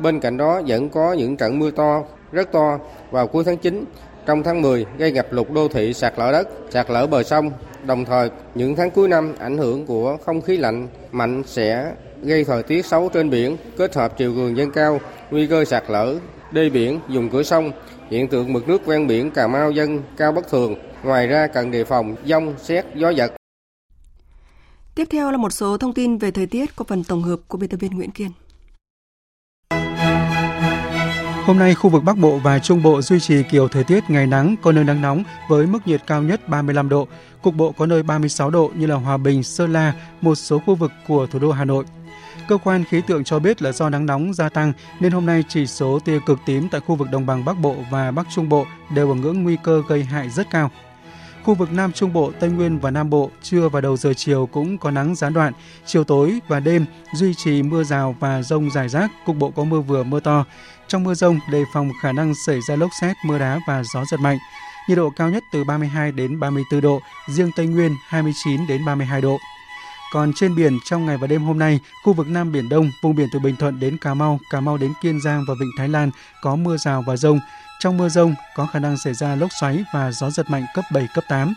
Bên cạnh đó vẫn có những trận mưa to, rất to vào cuối tháng 9 trong tháng 10 gây ngập lụt đô thị sạt lở đất, sạt lở bờ sông. Đồng thời, những tháng cuối năm ảnh hưởng của không khí lạnh mạnh sẽ gây thời tiết xấu trên biển, kết hợp chiều cường dâng cao, nguy cơ sạt lở, đê biển, dùng cửa sông, hiện tượng mực nước ven biển Cà Mau dâng cao bất thường. Ngoài ra cần đề phòng dông, xét, gió giật. Tiếp theo là một số thông tin về thời tiết của phần tổng hợp của biên tập viên Nguyễn Kiên. Hôm nay, khu vực Bắc Bộ và Trung Bộ duy trì kiểu thời tiết ngày nắng, có nơi nắng nóng với mức nhiệt cao nhất 35 độ, cục bộ có nơi 36 độ như là Hòa Bình, Sơn La, một số khu vực của thủ đô Hà Nội. Cơ quan khí tượng cho biết là do nắng nóng gia tăng nên hôm nay chỉ số tia cực tím tại khu vực đồng bằng Bắc Bộ và Bắc Trung Bộ đều ở ngưỡng nguy cơ gây hại rất cao. Khu vực Nam Trung Bộ, Tây Nguyên và Nam Bộ trưa và đầu giờ chiều cũng có nắng gián đoạn, chiều tối và đêm duy trì mưa rào và rông rải rác, cục bộ có mưa vừa mưa to. Trong mưa rông đề phòng khả năng xảy ra lốc xét, mưa đá và gió giật mạnh. Nhiệt độ cao nhất từ 32 đến 34 độ, riêng Tây Nguyên 29 đến 32 độ. Còn trên biển, trong ngày và đêm hôm nay, khu vực Nam Biển Đông, vùng biển từ Bình Thuận đến Cà Mau, Cà Mau đến Kiên Giang và Vịnh Thái Lan có mưa rào và rông. Trong mưa rông có khả năng xảy ra lốc xoáy và gió giật mạnh cấp 7, cấp 8.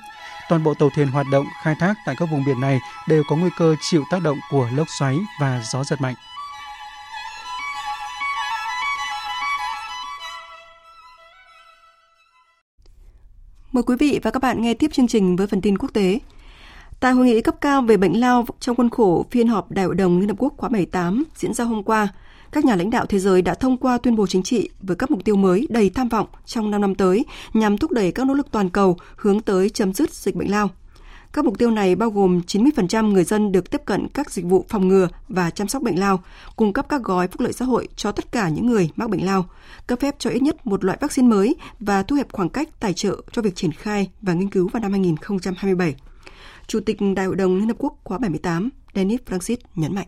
Toàn bộ tàu thuyền hoạt động khai thác tại các vùng biển này đều có nguy cơ chịu tác động của lốc xoáy và gió giật mạnh. Mời quý vị và các bạn nghe tiếp chương trình với phần tin quốc tế. Tại hội nghị cấp cao về bệnh lao trong khuôn khổ phiên họp Đại hội đồng Liên Hợp Quốc khóa 78 diễn ra hôm qua, các nhà lãnh đạo thế giới đã thông qua tuyên bố chính trị với các mục tiêu mới đầy tham vọng trong 5 năm tới nhằm thúc đẩy các nỗ lực toàn cầu hướng tới chấm dứt dịch bệnh lao. Các mục tiêu này bao gồm 90% người dân được tiếp cận các dịch vụ phòng ngừa và chăm sóc bệnh lao, cung cấp các gói phúc lợi xã hội cho tất cả những người mắc bệnh lao, cấp phép cho ít nhất một loại vaccine mới và thu hẹp khoảng cách tài trợ cho việc triển khai và nghiên cứu vào năm 2027. Chủ tịch Đại hội đồng Liên Hợp Quốc khóa 78 Denis Francis nhấn mạnh.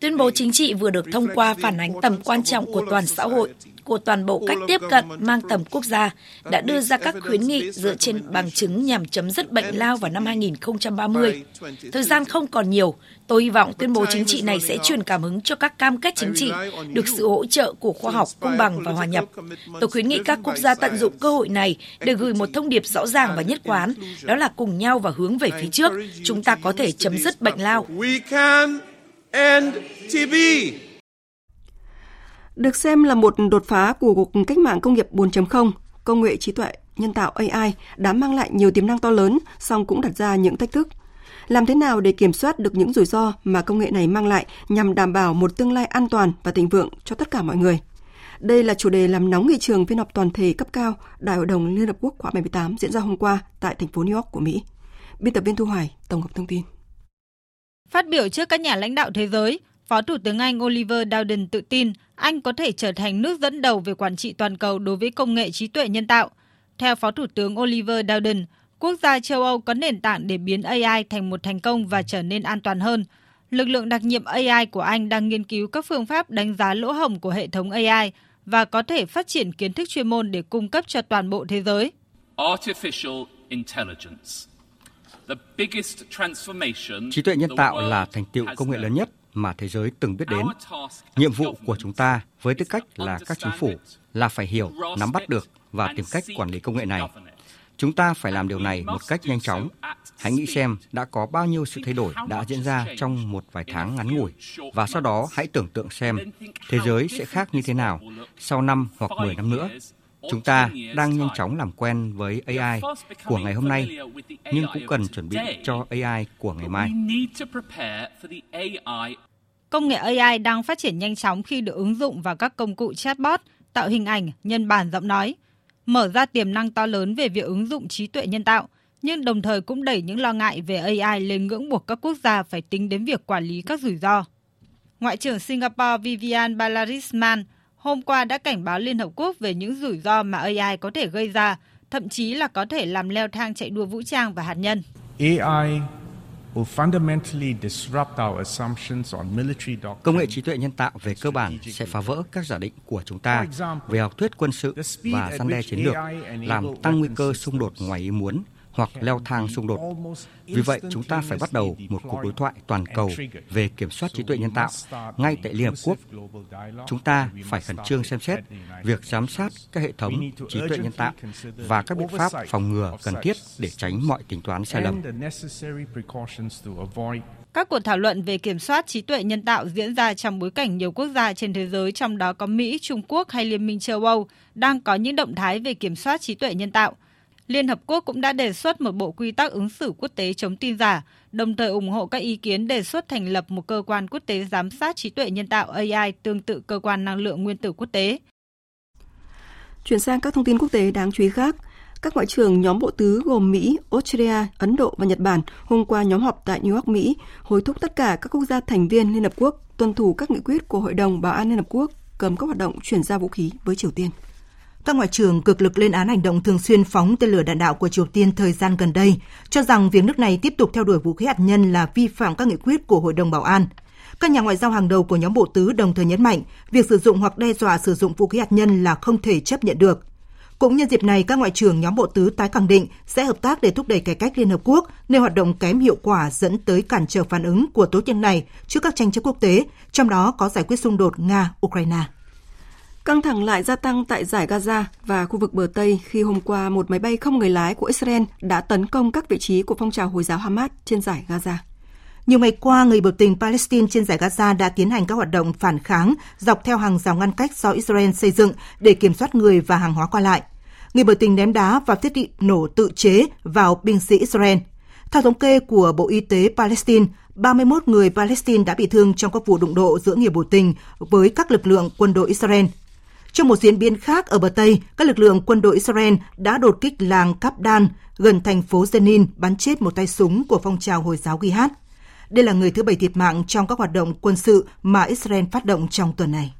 Tuyên bố chính trị vừa được thông qua phản ánh tầm quan trọng của toàn xã hội, của toàn bộ cách tiếp cận mang tầm quốc gia, đã đưa ra các khuyến nghị dựa trên bằng chứng nhằm chấm dứt bệnh lao vào năm 2030. Thời gian không còn nhiều, tôi hy vọng tuyên bố chính trị này sẽ truyền cảm hứng cho các cam kết chính trị, được sự hỗ trợ của khoa học, công bằng và hòa nhập. Tôi khuyến nghị các quốc gia tận dụng cơ hội này để gửi một thông điệp rõ ràng và nhất quán, đó là cùng nhau và hướng về phía trước, chúng ta có thể chấm dứt bệnh lao. Được xem là một đột phá của cuộc cách mạng công nghiệp 4.0, công nghệ trí tuệ nhân tạo AI đã mang lại nhiều tiềm năng to lớn, song cũng đặt ra những thách thức. Làm thế nào để kiểm soát được những rủi ro mà công nghệ này mang lại nhằm đảm bảo một tương lai an toàn và thịnh vượng cho tất cả mọi người? Đây là chủ đề làm nóng nghị trường phiên họp toàn thể cấp cao Đại hội đồng Liên Hợp Quốc khóa 78 diễn ra hôm qua tại thành phố New York của Mỹ. Biên tập viên Thu Hoài tổng hợp thông tin. Phát biểu trước các nhà lãnh đạo thế giới, Phó Thủ tướng Anh Oliver Dowden tự tin Anh có thể trở thành nước dẫn đầu về quản trị toàn cầu đối với công nghệ trí tuệ nhân tạo. Theo Phó Thủ tướng Oliver Dowden, quốc gia châu Âu có nền tảng để biến AI thành một thành công và trở nên an toàn hơn. Lực lượng đặc nhiệm AI của Anh đang nghiên cứu các phương pháp đánh giá lỗ hổng của hệ thống AI và có thể phát triển kiến thức chuyên môn để cung cấp cho toàn bộ thế giới. Artificial intelligence Trí tuệ nhân tạo là thành tựu công nghệ lớn nhất mà thế giới từng biết đến. Nhiệm vụ của chúng ta với tư cách là các chính phủ là phải hiểu, nắm bắt được và tìm cách quản lý công nghệ này. Chúng ta phải làm điều này một cách nhanh chóng. Hãy nghĩ xem đã có bao nhiêu sự thay đổi đã diễn ra trong một vài tháng ngắn ngủi và sau đó hãy tưởng tượng xem thế giới sẽ khác như thế nào sau năm hoặc 10 năm nữa. Chúng ta đang nhanh chóng làm quen với AI của ngày hôm nay, nhưng cũng cần chuẩn bị cho AI của ngày mai. Công nghệ AI đang phát triển nhanh chóng khi được ứng dụng vào các công cụ chatbot, tạo hình ảnh, nhân bản giọng nói, mở ra tiềm năng to lớn về việc ứng dụng trí tuệ nhân tạo, nhưng đồng thời cũng đẩy những lo ngại về AI lên ngưỡng buộc các quốc gia phải tính đến việc quản lý các rủi ro. Ngoại trưởng Singapore Vivian Balarisman hôm qua đã cảnh báo Liên Hợp Quốc về những rủi ro mà AI có thể gây ra, thậm chí là có thể làm leo thang chạy đua vũ trang và hạt nhân. AI Công nghệ trí tuệ nhân tạo về cơ bản sẽ phá vỡ các giả định của chúng ta về học thuyết quân sự và gian đe chiến lược, làm tăng nguy cơ xung đột ngoài ý muốn hoặc leo thang xung đột. Vì vậy, chúng ta phải bắt đầu một cuộc đối thoại toàn cầu về kiểm soát trí tuệ nhân tạo ngay tại Liên Hợp Quốc. Chúng ta phải khẩn trương xem xét việc giám sát các hệ thống trí tuệ nhân tạo và các biện pháp phòng ngừa cần thiết để tránh mọi tính toán sai lầm. Các cuộc thảo luận về kiểm soát trí tuệ nhân tạo diễn ra trong bối cảnh nhiều quốc gia trên thế giới, trong đó có Mỹ, Trung Quốc hay Liên minh châu Âu, đang có những động thái về kiểm soát trí tuệ nhân tạo – Liên Hợp Quốc cũng đã đề xuất một bộ quy tắc ứng xử quốc tế chống tin giả, đồng thời ủng hộ các ý kiến đề xuất thành lập một cơ quan quốc tế giám sát trí tuệ nhân tạo AI tương tự cơ quan năng lượng nguyên tử quốc tế. Chuyển sang các thông tin quốc tế đáng chú ý khác. Các ngoại trưởng nhóm bộ tứ gồm Mỹ, Australia, Ấn Độ và Nhật Bản hôm qua nhóm họp tại New York, Mỹ, hối thúc tất cả các quốc gia thành viên Liên Hợp Quốc tuân thủ các nghị quyết của Hội đồng Bảo an Liên Hợp Quốc cấm các hoạt động chuyển giao vũ khí với Triều Tiên. Các ngoại trưởng cực lực lên án hành động thường xuyên phóng tên lửa đạn đạo của Triều Tiên thời gian gần đây, cho rằng việc nước này tiếp tục theo đuổi vũ khí hạt nhân là vi phạm các nghị quyết của Hội đồng Bảo an. Các nhà ngoại giao hàng đầu của nhóm bộ tứ đồng thời nhấn mạnh việc sử dụng hoặc đe dọa sử dụng vũ khí hạt nhân là không thể chấp nhận được. Cũng nhân dịp này, các ngoại trưởng nhóm bộ tứ tái khẳng định sẽ hợp tác để thúc đẩy cải cách Liên Hợp Quốc nơi hoạt động kém hiệu quả dẫn tới cản trở phản ứng của tổ chức này trước các tranh chấp quốc tế, trong đó có giải quyết xung đột Nga-Ukraine. Căng thẳng lại gia tăng tại giải Gaza và khu vực bờ Tây khi hôm qua một máy bay không người lái của Israel đã tấn công các vị trí của phong trào Hồi giáo Hamas trên giải Gaza. Nhiều ngày qua, người biểu tình Palestine trên giải Gaza đã tiến hành các hoạt động phản kháng dọc theo hàng rào ngăn cách do Israel xây dựng để kiểm soát người và hàng hóa qua lại. Người biểu tình ném đá và thiết bị nổ tự chế vào binh sĩ Israel. Theo thống kê của Bộ Y tế Palestine, 31 người Palestine đã bị thương trong các vụ đụng độ giữa người biểu tình với các lực lượng quân đội Israel – trong một diễn biến khác ở bờ Tây, các lực lượng quân đội Israel đã đột kích làng Kapdan gần thành phố Jenin bắn chết một tay súng của phong trào Hồi giáo Gihad. Đây là người thứ bảy thiệt mạng trong các hoạt động quân sự mà Israel phát động trong tuần này.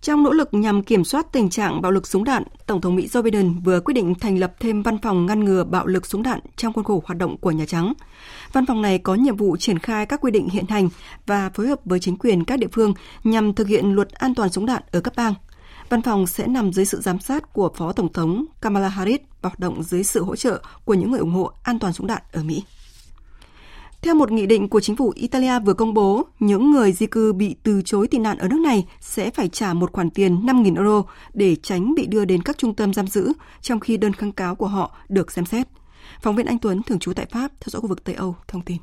Trong nỗ lực nhằm kiểm soát tình trạng bạo lực súng đạn, Tổng thống Mỹ Joe Biden vừa quyết định thành lập thêm văn phòng ngăn ngừa bạo lực súng đạn trong khuôn khổ hoạt động của Nhà Trắng. Văn phòng này có nhiệm vụ triển khai các quy định hiện hành và phối hợp với chính quyền các địa phương nhằm thực hiện luật an toàn súng đạn ở cấp bang. Văn phòng sẽ nằm dưới sự giám sát của Phó Tổng thống Kamala Harris và hoạt động dưới sự hỗ trợ của những người ủng hộ an toàn súng đạn ở Mỹ. Theo một nghị định của chính phủ Italia vừa công bố, những người di cư bị từ chối tị nạn ở nước này sẽ phải trả một khoản tiền 5.000 euro để tránh bị đưa đến các trung tâm giam giữ, trong khi đơn kháng cáo của họ được xem xét. Phóng viên Anh Tuấn, thường trú tại Pháp, theo dõi khu vực Tây Âu, thông tin.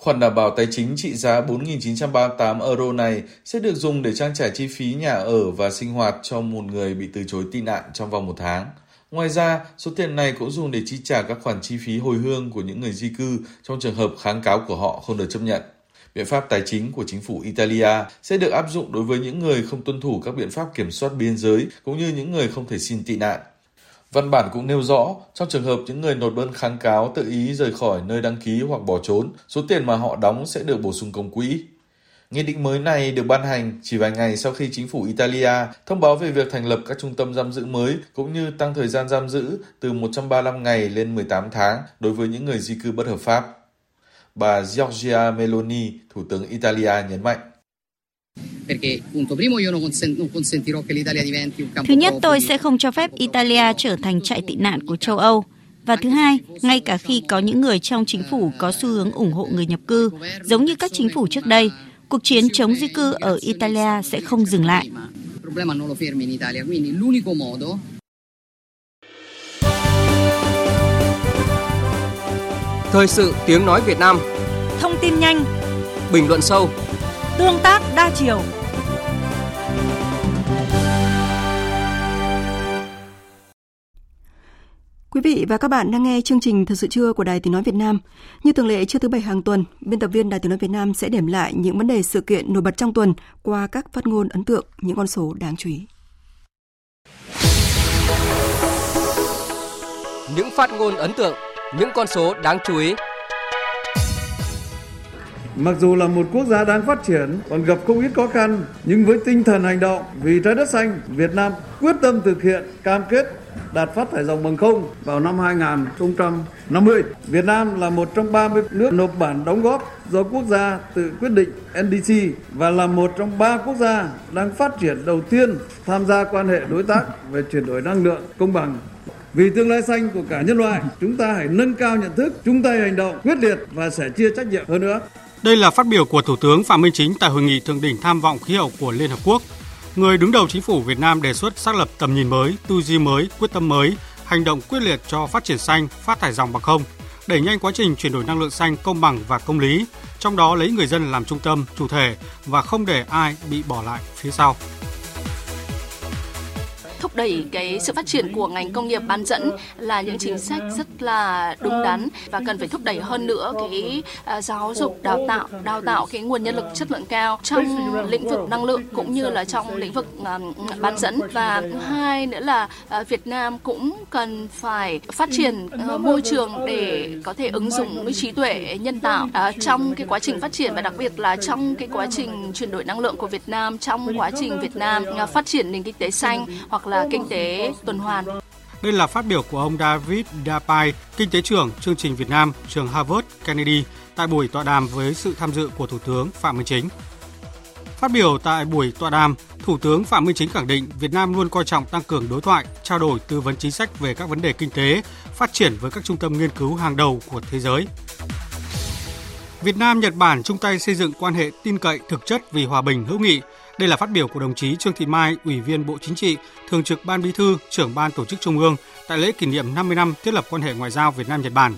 Khoản đảm bảo tài chính trị giá 4.938 euro này sẽ được dùng để trang trải chi phí nhà ở và sinh hoạt cho một người bị từ chối tị nạn trong vòng một tháng. Ngoài ra, số tiền này cũng dùng để chi trả các khoản chi phí hồi hương của những người di cư trong trường hợp kháng cáo của họ không được chấp nhận. Biện pháp tài chính của chính phủ Italia sẽ được áp dụng đối với những người không tuân thủ các biện pháp kiểm soát biên giới cũng như những người không thể xin tị nạn. Văn bản cũng nêu rõ, trong trường hợp những người nộp đơn kháng cáo tự ý rời khỏi nơi đăng ký hoặc bỏ trốn, số tiền mà họ đóng sẽ được bổ sung công quỹ. Nghị định mới này được ban hành chỉ vài ngày sau khi chính phủ Italia thông báo về việc thành lập các trung tâm giam giữ mới cũng như tăng thời gian giam giữ từ 135 ngày lên 18 tháng đối với những người di cư bất hợp pháp. Bà Giorgia Meloni, Thủ tướng Italia nhấn mạnh. Thứ nhất, tôi sẽ không cho phép Italia trở thành trại tị nạn của châu Âu. Và thứ hai, ngay cả khi có những người trong chính phủ có xu hướng ủng hộ người nhập cư, giống như các chính phủ trước đây, cuộc chiến chống di cư ở Italia sẽ không dừng lại. Thời sự tiếng nói Việt Nam Thông tin nhanh Bình luận sâu Tương tác đa chiều Quý vị và các bạn đang nghe chương trình Thật sự trưa của Đài Tiếng Nói Việt Nam. Như thường lệ trưa thứ Bảy hàng tuần, biên tập viên Đài Tiếng Nói Việt Nam sẽ điểm lại những vấn đề sự kiện nổi bật trong tuần qua các phát ngôn ấn tượng, những con số đáng chú ý. Những phát ngôn ấn tượng, những con số đáng chú ý. Mặc dù là một quốc gia đang phát triển còn gặp không ít khó khăn, nhưng với tinh thần hành động vì trái đất xanh, Việt Nam quyết tâm thực hiện cam kết đạt phát thải dòng bằng không vào năm 2050. Việt Nam là một trong 30 nước nộp bản đóng góp do quốc gia tự quyết định NDC và là một trong ba quốc gia đang phát triển đầu tiên tham gia quan hệ đối tác về chuyển đổi năng lượng công bằng vì tương lai xanh của cả nhân loại, chúng ta hãy nâng cao nhận thức, chung tay hành động quyết liệt và sẻ chia trách nhiệm hơn nữa. Đây là phát biểu của Thủ tướng Phạm Minh Chính tại hội nghị thượng đỉnh tham vọng khí hậu của Liên Hợp Quốc. Người đứng đầu chính phủ Việt Nam đề xuất xác lập tầm nhìn mới, tư duy mới, quyết tâm mới, hành động quyết liệt cho phát triển xanh, phát thải dòng bằng không, đẩy nhanh quá trình chuyển đổi năng lượng xanh công bằng và công lý, trong đó lấy người dân làm trung tâm, chủ thể và không để ai bị bỏ lại phía sau đẩy cái sự phát triển của ngành công nghiệp bán dẫn là những chính sách rất là đúng đắn và cần phải thúc đẩy hơn nữa cái à, giáo dục, đào tạo đào tạo cái nguồn nhân lực chất lượng cao trong lĩnh vực năng lượng cũng như là trong lĩnh vực à, bán dẫn. Và hai nữa là à, Việt Nam cũng cần phải phát triển môi trường để có thể ứng dụng trí tuệ nhân tạo trong cái quá trình phát triển và đặc biệt là trong cái quá trình chuyển đổi năng lượng của Việt Nam, trong quá trình Việt Nam phát triển nền kinh tế xanh hoặc là kinh tế tuần hoàn. Đây là phát biểu của ông David Dapai, kinh tế trưởng chương trình Việt Nam, trường Harvard Kennedy tại buổi tọa đàm với sự tham dự của Thủ tướng Phạm Minh Chính. Phát biểu tại buổi tọa đàm, Thủ tướng Phạm Minh Chính khẳng định Việt Nam luôn coi trọng tăng cường đối thoại, trao đổi tư vấn chính sách về các vấn đề kinh tế, phát triển với các trung tâm nghiên cứu hàng đầu của thế giới. Việt Nam Nhật Bản chung tay xây dựng quan hệ tin cậy thực chất vì hòa bình hữu nghị, đây là phát biểu của đồng chí Trương Thị Mai, Ủy viên Bộ Chính trị, Thường trực Ban Bí thư, trưởng Ban Tổ chức Trung ương tại lễ kỷ niệm 50 năm thiết lập quan hệ ngoại giao Việt Nam Nhật Bản.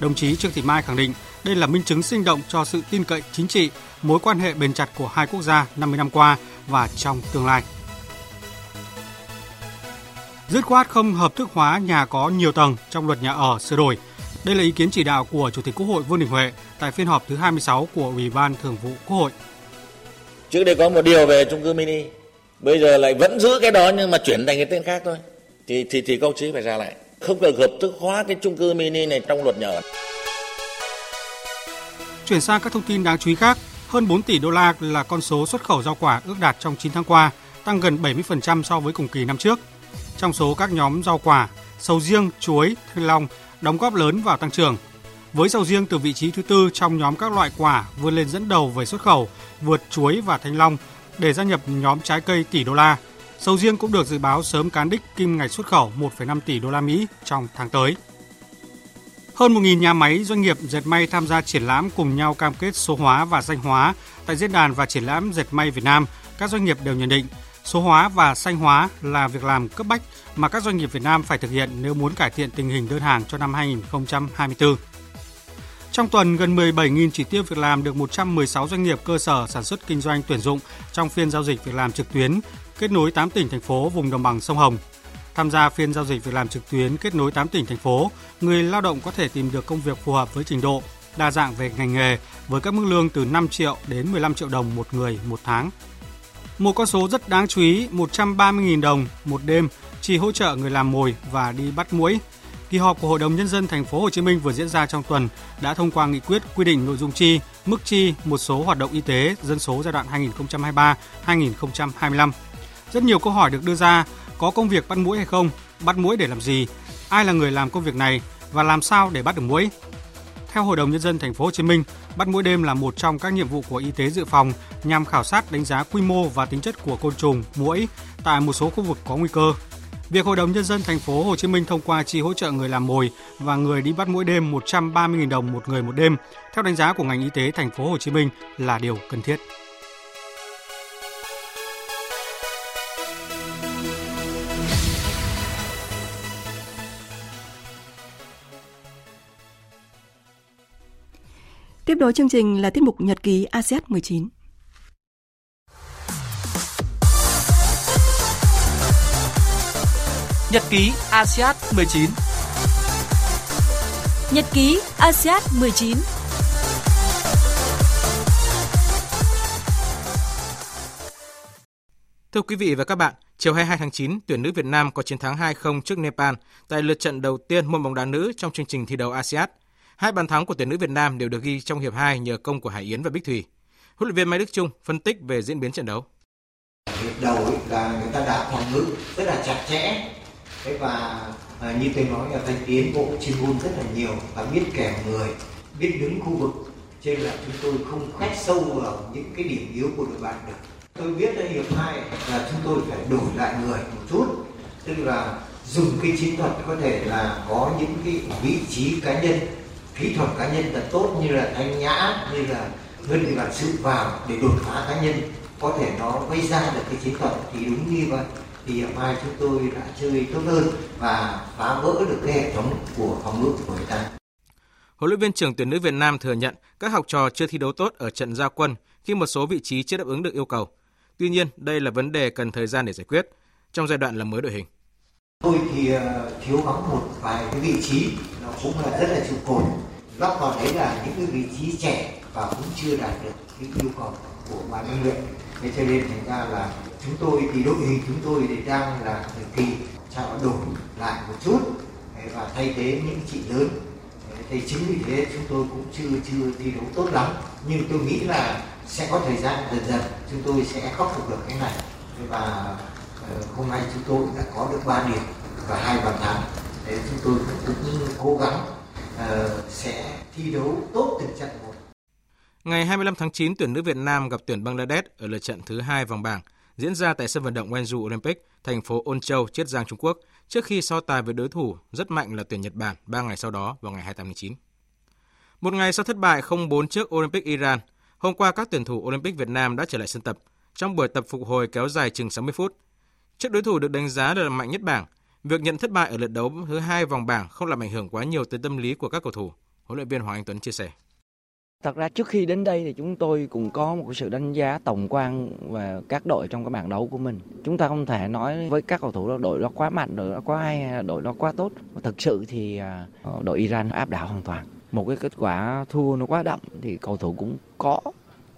Đồng chí Trương Thị Mai khẳng định đây là minh chứng sinh động cho sự tin cậy chính trị, mối quan hệ bền chặt của hai quốc gia 50 năm qua và trong tương lai. Dứt khoát không hợp thức hóa nhà có nhiều tầng trong luật nhà ở sửa đổi. Đây là ý kiến chỉ đạo của Chủ tịch Quốc hội Vương Đình Huệ tại phiên họp thứ 26 của Ủy ban Thường vụ Quốc hội. Trước đây có một điều về chung cư mini, bây giờ lại vẫn giữ cái đó nhưng mà chuyển thành cái tên khác thôi. Thì thì thì công chí phải ra lại, không được hợp thức hóa cái chung cư mini này trong luật nhà ở. Chuyển sang các thông tin đáng chú ý khác, hơn 4 tỷ đô la là con số xuất khẩu rau quả ước đạt trong 9 tháng qua. tăng gần 70% so với cùng kỳ năm trước. Trong số các nhóm rau quả, sầu riêng, chuối, thanh long đóng góp lớn vào tăng trưởng. Với sầu riêng từ vị trí thứ tư trong nhóm các loại quả vươn lên dẫn đầu về xuất khẩu, vượt chuối và thanh long để gia nhập nhóm trái cây tỷ đô la. Sầu riêng cũng được dự báo sớm cán đích kim ngạch xuất khẩu 1,5 tỷ đô la Mỹ trong tháng tới. Hơn 1.000 nhà máy doanh nghiệp dệt may tham gia triển lãm cùng nhau cam kết số hóa và xanh hóa. Tại diễn đàn và triển lãm dệt may Việt Nam, các doanh nghiệp đều nhận định số hóa và xanh hóa là việc làm cấp bách mà các doanh nghiệp Việt Nam phải thực hiện nếu muốn cải thiện tình hình đơn hàng cho năm 2024. Trong tuần, gần 17.000 chỉ tiêu việc làm được 116 doanh nghiệp cơ sở sản xuất kinh doanh tuyển dụng trong phiên giao dịch việc làm trực tuyến kết nối 8 tỉnh thành phố vùng đồng bằng sông Hồng. Tham gia phiên giao dịch việc làm trực tuyến kết nối 8 tỉnh thành phố, người lao động có thể tìm được công việc phù hợp với trình độ, đa dạng về ngành nghề với các mức lương từ 5 triệu đến 15 triệu đồng một người một tháng. Một con số rất đáng chú ý, 130.000 đồng một đêm chỉ hỗ trợ người làm mồi và đi bắt muỗi. Kỳ họp của Hội đồng nhân dân thành phố Hồ Chí Minh vừa diễn ra trong tuần đã thông qua nghị quyết quy định nội dung chi, mức chi một số hoạt động y tế dân số giai đoạn 2023-2025. Rất nhiều câu hỏi được đưa ra, có công việc bắt muỗi hay không, bắt muỗi để làm gì, ai là người làm công việc này và làm sao để bắt được muỗi. Theo Hội đồng nhân dân thành phố Hồ Chí Minh, bắt muỗi đêm là một trong các nhiệm vụ của y tế dự phòng nhằm khảo sát đánh giá quy mô và tính chất của côn trùng, muỗi tại một số khu vực có nguy cơ. Việc Hội đồng nhân dân thành phố Hồ Chí Minh thông qua chi hỗ trợ người làm mồi và người đi bắt muỗi đêm 130.000 đồng một người một đêm, theo đánh giá của ngành y tế thành phố Hồ Chí Minh là điều cần thiết. Tiếp nối chương trình là tiết mục Nhật ký ASEAN 19. Nhật ký ASEAN 19 Nhật ký ASEAN 19 Thưa quý vị và các bạn, chiều 22 tháng 9, tuyển nữ Việt Nam có chiến thắng 2-0 trước Nepal tại lượt trận đầu tiên môn bóng đá nữ trong chương trình thi đấu ASEAN. Hai bàn thắng của tuyển nữ Việt Nam đều được ghi trong hiệp 2 nhờ công của Hải Yến và Bích Thủy. Huấn luyện viên Mai Đức Trung phân tích về diễn biến trận đấu. Hiệp đầu là người ta đã phòng ngự rất là chặt chẽ. Thế và à, như tôi nói là phải tiến bộ chuyên môn rất là nhiều và biết kẻ người, biết đứng khu vực. Cho nên là chúng tôi không khoét sâu vào những cái điểm yếu của đội bạn được. Tôi biết là hiệp hai là chúng tôi phải đổi lại người một chút. Tức là dùng cái chiến thuật có thể là có những cái vị trí cá nhân kỹ thuật cá nhân thật tốt như là thanh nhã như là ngân thị bản sự vào để đột phá cá nhân có thể nó gây ra được cái chiến thuật thì đúng như vậy thì hiệp hai chúng tôi đã chơi tốt hơn và phá vỡ được cái hệ thống của phòng ngự của người ta. Huấn luyện viên trưởng tuyển nữ Việt Nam thừa nhận các học trò chưa thi đấu tốt ở trận gia quân khi một số vị trí chưa đáp ứng được yêu cầu. Tuy nhiên, đây là vấn đề cần thời gian để giải quyết trong giai đoạn làm mới đội hình. Tôi thì ờ, thiếu vắng một vài cái vị trí nó cũng là rất là trụ cột lắp vào đấy là những cái vị trí trẻ và cũng chưa đạt được cái yêu cầu của ban huấn luyện thế cho nên thành ra là chúng tôi thì đội hình chúng tôi thì đang là thời kỳ trao đổi lại một chút. Và thay thế những chị lớn. Thì chính vì thế chúng tôi cũng chưa chưa thi đấu tốt lắm. Nhưng tôi nghĩ là sẽ có thời gian dần dần chúng tôi sẽ khắc phục được cái này. Và ờ, hôm nay chúng tôi đã có được 3 điểm và hai bàn thắng. Để chúng tôi cũng cố gắng uh, sẽ thi đấu tốt từng trận một. Ngày 25 tháng 9, tuyển nữ Việt Nam gặp tuyển Bangladesh ở lượt trận thứ hai vòng bảng diễn ra tại sân vận động Wenju Olympic, thành phố Ôn Châu, Chiết Giang, Trung Quốc, trước khi so tài với đối thủ rất mạnh là tuyển Nhật Bản 3 ngày sau đó vào ngày 28 tháng 9. Một ngày sau thất bại 0-4 trước Olympic Iran, hôm qua các tuyển thủ Olympic Việt Nam đã trở lại sân tập trong buổi tập phục hồi kéo dài chừng 60 phút. Trước đối thủ được đánh giá là mạnh nhất bảng, Việc nhận thất bại ở lượt đấu thứ hai vòng bảng không làm ảnh hưởng quá nhiều tới tâm lý của các cầu thủ, huấn luyện viên Hoàng Anh Tuấn chia sẻ. Thật ra trước khi đến đây thì chúng tôi cũng có một sự đánh giá tổng quan về các đội trong cái bảng đấu của mình. Chúng ta không thể nói với các cầu thủ là đội đó quá mạnh, đội đó quá hay, đội đó quá tốt. Thực sự thì à, đội Iran áp đảo hoàn toàn. Một cái kết quả thua nó quá đậm thì cầu thủ cũng có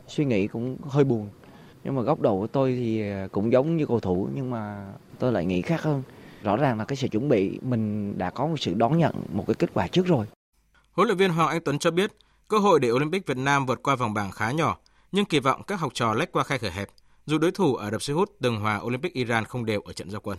suy nghĩ cũng hơi buồn. Nhưng mà góc độ của tôi thì à, cũng giống như cầu thủ nhưng mà tôi lại nghĩ khác hơn rõ ràng là cái sự chuẩn bị mình đã có một sự đón nhận một cái kết quả trước rồi. Huấn luyện viên Hoàng Anh Tuấn cho biết, cơ hội để Olympic Việt Nam vượt qua vòng bảng khá nhỏ, nhưng kỳ vọng các học trò lách qua khe cửa hẹp dù đối thủ ở đập Xê hút từng hòa Olympic Iran không đều ở trận giao quân.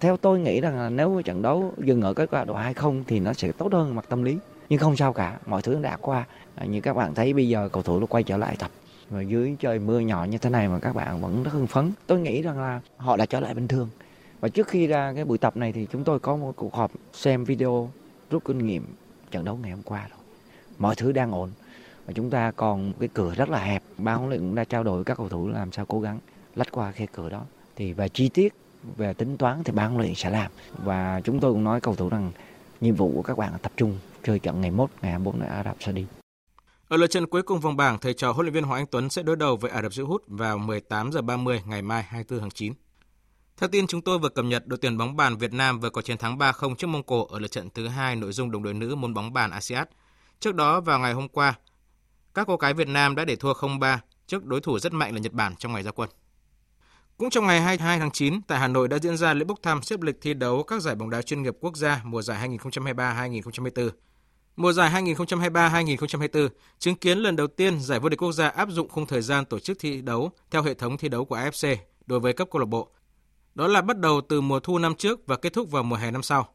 Theo tôi nghĩ rằng là nếu trận đấu dừng ở kết quả độ 2-0 thì nó sẽ tốt hơn mặt tâm lý. Nhưng không sao cả, mọi thứ đã qua. À, như các bạn thấy bây giờ cầu thủ nó quay trở lại tập và dưới trời mưa nhỏ như thế này mà các bạn vẫn rất hưng phấn. Tôi nghĩ rằng là họ đã trở lại bình thường. Và trước khi ra cái buổi tập này thì chúng tôi có một cuộc họp xem video rút kinh nghiệm trận đấu ngày hôm qua rồi. Mọi thứ đang ổn và chúng ta còn một cái cửa rất là hẹp. Ban huấn luyện cũng đã trao đổi với các cầu thủ làm sao cố gắng lách qua khe cửa đó. Thì về chi tiết, về tính toán thì ban huấn luyện sẽ làm. Và chúng tôi cũng nói cầu thủ rằng nhiệm vụ của các bạn là tập trung chơi trận ngày mốt ngày 24 ở Ả Rập Saudi. Ở lượt trận cuối cùng vòng bảng, thầy trò huấn luyện viên Hoàng Anh Tuấn sẽ đối đầu với Ả Rập Xê Út vào 18 giờ 30 ngày mai 24 tháng 9. Theo tin chúng tôi vừa cập nhật, đội tuyển bóng bàn Việt Nam vừa có chiến thắng 3-0 trước Mông Cổ ở lượt trận thứ hai nội dung đồng đội nữ môn bóng bàn ASEAN. Trước đó vào ngày hôm qua, các cô gái Việt Nam đã để thua 0-3 trước đối thủ rất mạnh là Nhật Bản trong ngày ra quân. Cũng trong ngày 22 tháng 9, tại Hà Nội đã diễn ra lễ bốc thăm xếp lịch thi đấu các giải bóng đá chuyên nghiệp quốc gia mùa giải 2023-2024. Mùa giải 2023-2024 chứng kiến lần đầu tiên giải vô địch quốc gia áp dụng khung thời gian tổ chức thi đấu theo hệ thống thi đấu của AFC đối với cấp câu lạc bộ. Đó là bắt đầu từ mùa thu năm trước và kết thúc vào mùa hè năm sau.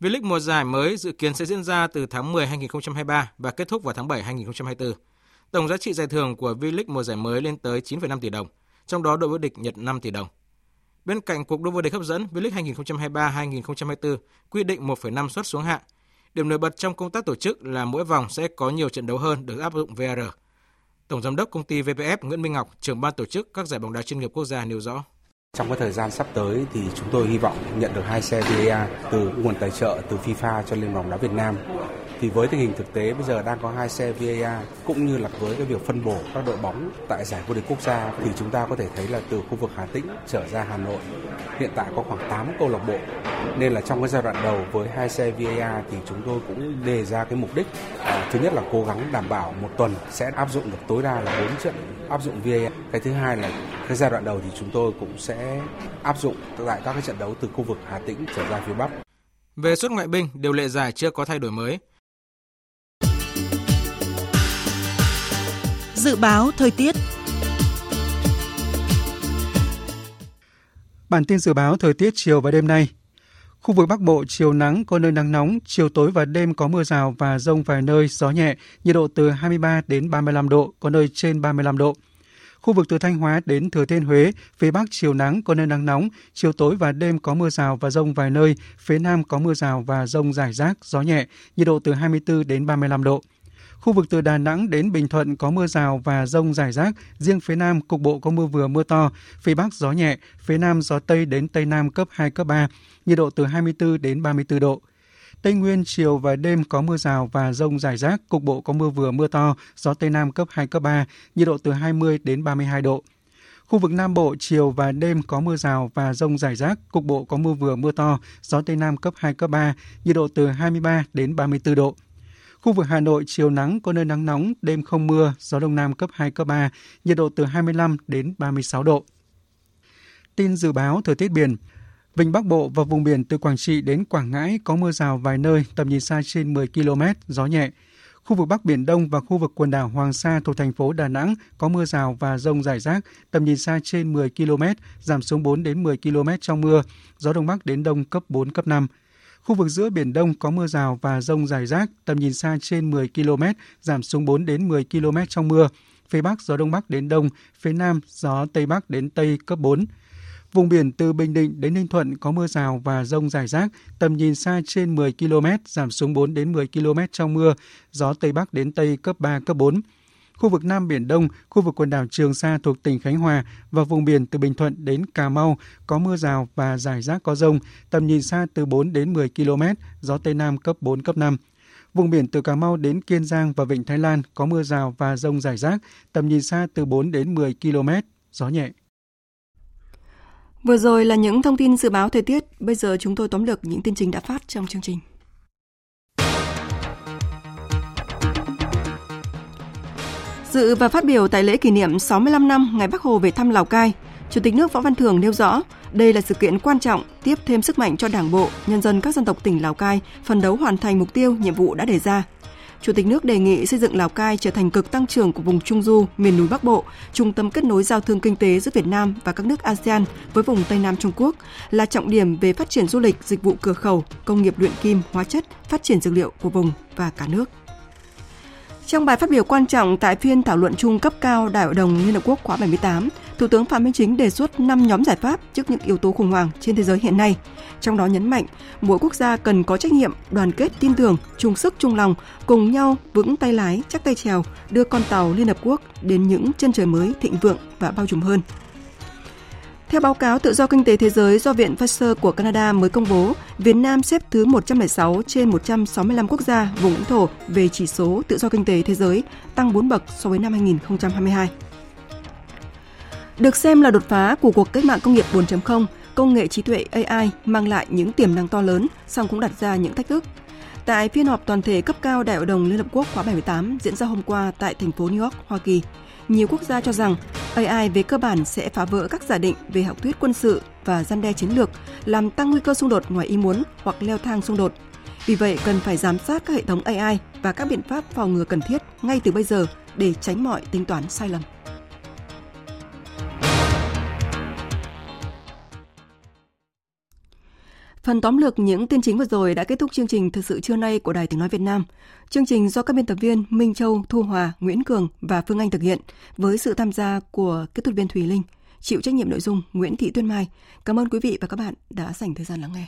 V-League mùa giải mới dự kiến sẽ diễn ra từ tháng 10 2023 và kết thúc vào tháng 7 2024. Tổng giá trị giải thưởng của V-League mùa giải mới lên tới 9,5 tỷ đồng, trong đó đội vô địch nhận 5 tỷ đồng. Bên cạnh cuộc đua vô địch hấp dẫn, V-League 2023-2024 quy định 1,5 suất xuống hạng. Điểm nổi bật trong công tác tổ chức là mỗi vòng sẽ có nhiều trận đấu hơn được áp dụng VR. Tổng giám đốc công ty VPF Nguyễn Minh Ngọc, trưởng ban tổ chức các giải bóng đá chuyên nghiệp quốc gia nêu rõ. Trong cái thời gian sắp tới thì chúng tôi hy vọng nhận được hai xe VAR từ nguồn tài trợ từ FIFA cho Liên đoàn bóng đá Việt Nam thì với tình hình thực tế bây giờ đang có hai xe VAR cũng như là với cái việc phân bổ các đội bóng tại giải vô địch quốc gia thì chúng ta có thể thấy là từ khu vực Hà Tĩnh trở ra Hà Nội hiện tại có khoảng 8 câu lạc bộ. Nên là trong cái giai đoạn đầu với hai xe VAR thì chúng tôi cũng đề ra cái mục đích à, thứ nhất là cố gắng đảm bảo một tuần sẽ áp dụng được tối đa là 4 trận áp dụng VAR cái thứ hai là cái giai đoạn đầu thì chúng tôi cũng sẽ áp dụng tại các cái trận đấu từ khu vực Hà Tĩnh trở ra phía Bắc. Về suất ngoại binh, điều lệ giải chưa có thay đổi mới. Dự báo thời tiết Bản tin dự báo thời tiết chiều và đêm nay. Khu vực Bắc Bộ chiều nắng có nơi nắng nóng, chiều tối và đêm có mưa rào và rông vài nơi, gió nhẹ, nhiệt độ từ 23 đến 35 độ, có nơi trên 35 độ. Khu vực từ Thanh Hóa đến Thừa Thiên Huế, phía Bắc chiều nắng có nơi nắng nóng, chiều tối và đêm có mưa rào và rông vài nơi, phía Nam có mưa rào và rông rải rác, gió nhẹ, nhiệt độ từ 24 đến 35 độ. Khu vực từ Đà Nẵng đến Bình Thuận có mưa rào và rông rải rác, riêng phía Nam cục bộ có mưa vừa mưa to, phía Bắc gió nhẹ, phía Nam gió Tây đến Tây Nam cấp 2, cấp 3, nhiệt độ từ 24 đến 34 độ. Tây Nguyên chiều và đêm có mưa rào và rông rải rác, cục bộ có mưa vừa mưa to, gió Tây Nam cấp 2, cấp 3, nhiệt độ từ 20 đến 32 độ. Khu vực Nam Bộ chiều và đêm có mưa rào và rông rải rác, cục bộ có mưa vừa mưa to, gió Tây Nam cấp 2, cấp 3, nhiệt độ từ 23 đến 34 độ. Khu vực Hà Nội chiều nắng có nơi nắng nóng, đêm không mưa, gió đông nam cấp 2, cấp 3, nhiệt độ từ 25 đến 36 độ. Tin dự báo thời tiết biển. Vịnh Bắc Bộ và vùng biển từ Quảng Trị đến Quảng Ngãi có mưa rào vài nơi, tầm nhìn xa trên 10 km, gió nhẹ. Khu vực Bắc Biển Đông và khu vực quần đảo Hoàng Sa thuộc thành phố Đà Nẵng có mưa rào và rông rải rác, tầm nhìn xa trên 10 km, giảm xuống 4 đến 10 km trong mưa, gió Đông Bắc đến Đông cấp 4, cấp 5. Khu vực giữa Biển Đông có mưa rào và rông rải rác, tầm nhìn xa trên 10 km, giảm xuống 4 đến 10 km trong mưa. Phía Bắc gió Đông Bắc đến Đông, phía Nam gió Tây Bắc đến Tây cấp 4. Vùng biển từ Bình Định đến Ninh Thuận có mưa rào và rông rải rác, tầm nhìn xa trên 10 km, giảm xuống 4 đến 10 km trong mưa, gió Tây Bắc đến Tây cấp 3, cấp 4. Khu vực Nam Biển Đông, khu vực quần đảo Trường Sa thuộc tỉnh Khánh Hòa và vùng biển từ Bình Thuận đến Cà Mau có mưa rào và rải rác có rông, tầm nhìn xa từ 4 đến 10 km, gió Tây Nam cấp 4, cấp 5. Vùng biển từ Cà Mau đến Kiên Giang và Vịnh Thái Lan có mưa rào và rông rải rác, tầm nhìn xa từ 4 đến 10 km, gió nhẹ. Vừa rồi là những thông tin dự báo thời tiết, bây giờ chúng tôi tóm lược những tin chính đã phát trong chương trình. Dự và phát biểu tại lễ kỷ niệm 65 năm ngày Bắc Hồ về thăm Lào Cai, Chủ tịch nước Võ Văn Thưởng nêu rõ, đây là sự kiện quan trọng, tiếp thêm sức mạnh cho Đảng bộ, nhân dân các dân tộc tỉnh Lào Cai phần đấu hoàn thành mục tiêu, nhiệm vụ đã đề ra. Chủ tịch nước đề nghị xây dựng Lào Cai trở thành cực tăng trưởng của vùng Trung Du, miền núi Bắc Bộ, trung tâm kết nối giao thương kinh tế giữa Việt Nam và các nước ASEAN với vùng Tây Nam Trung Quốc, là trọng điểm về phát triển du lịch, dịch vụ cửa khẩu, công nghiệp luyện kim, hóa chất, phát triển dược liệu của vùng và cả nước. Trong bài phát biểu quan trọng tại phiên thảo luận chung cấp cao Đại hội đồng Liên Hợp Quốc khóa 78, Thủ tướng Phạm Minh Chính đề xuất 5 nhóm giải pháp trước những yếu tố khủng hoảng trên thế giới hiện nay. Trong đó nhấn mạnh, mỗi quốc gia cần có trách nhiệm, đoàn kết, tin tưởng, chung sức, chung lòng, cùng nhau vững tay lái, chắc tay trèo, đưa con tàu Liên Hợp Quốc đến những chân trời mới thịnh vượng và bao trùm hơn. Theo báo cáo tự do kinh tế thế giới do Viện Pasteur của Canada mới công bố, Việt Nam xếp thứ 106 trên 165 quốc gia vùng lãnh thổ về chỉ số tự do kinh tế thế giới, tăng 4 bậc so với năm 2022. Được xem là đột phá của cuộc cách mạng công nghiệp 4.0, công nghệ trí tuệ AI mang lại những tiềm năng to lớn, song cũng đặt ra những thách thức. Tại phiên họp toàn thể cấp cao Đại hội đồng Liên Hợp Quốc khóa 78 diễn ra hôm qua tại thành phố New York, Hoa Kỳ, nhiều quốc gia cho rằng AI về cơ bản sẽ phá vỡ các giả định về học thuyết quân sự và gian đe chiến lược, làm tăng nguy cơ xung đột ngoài ý muốn hoặc leo thang xung đột. Vì vậy, cần phải giám sát các hệ thống AI và các biện pháp phòng ngừa cần thiết ngay từ bây giờ để tránh mọi tính toán sai lầm. Phần tóm lược những tin chính vừa rồi đã kết thúc chương trình Thực sự trưa nay của Đài Tiếng Nói Việt Nam. Chương trình do các biên tập viên Minh Châu, Thu Hòa, Nguyễn Cường và Phương Anh thực hiện với sự tham gia của kỹ thuật viên Thùy Linh, chịu trách nhiệm nội dung Nguyễn Thị Tuyên Mai. Cảm ơn quý vị và các bạn đã dành thời gian lắng nghe.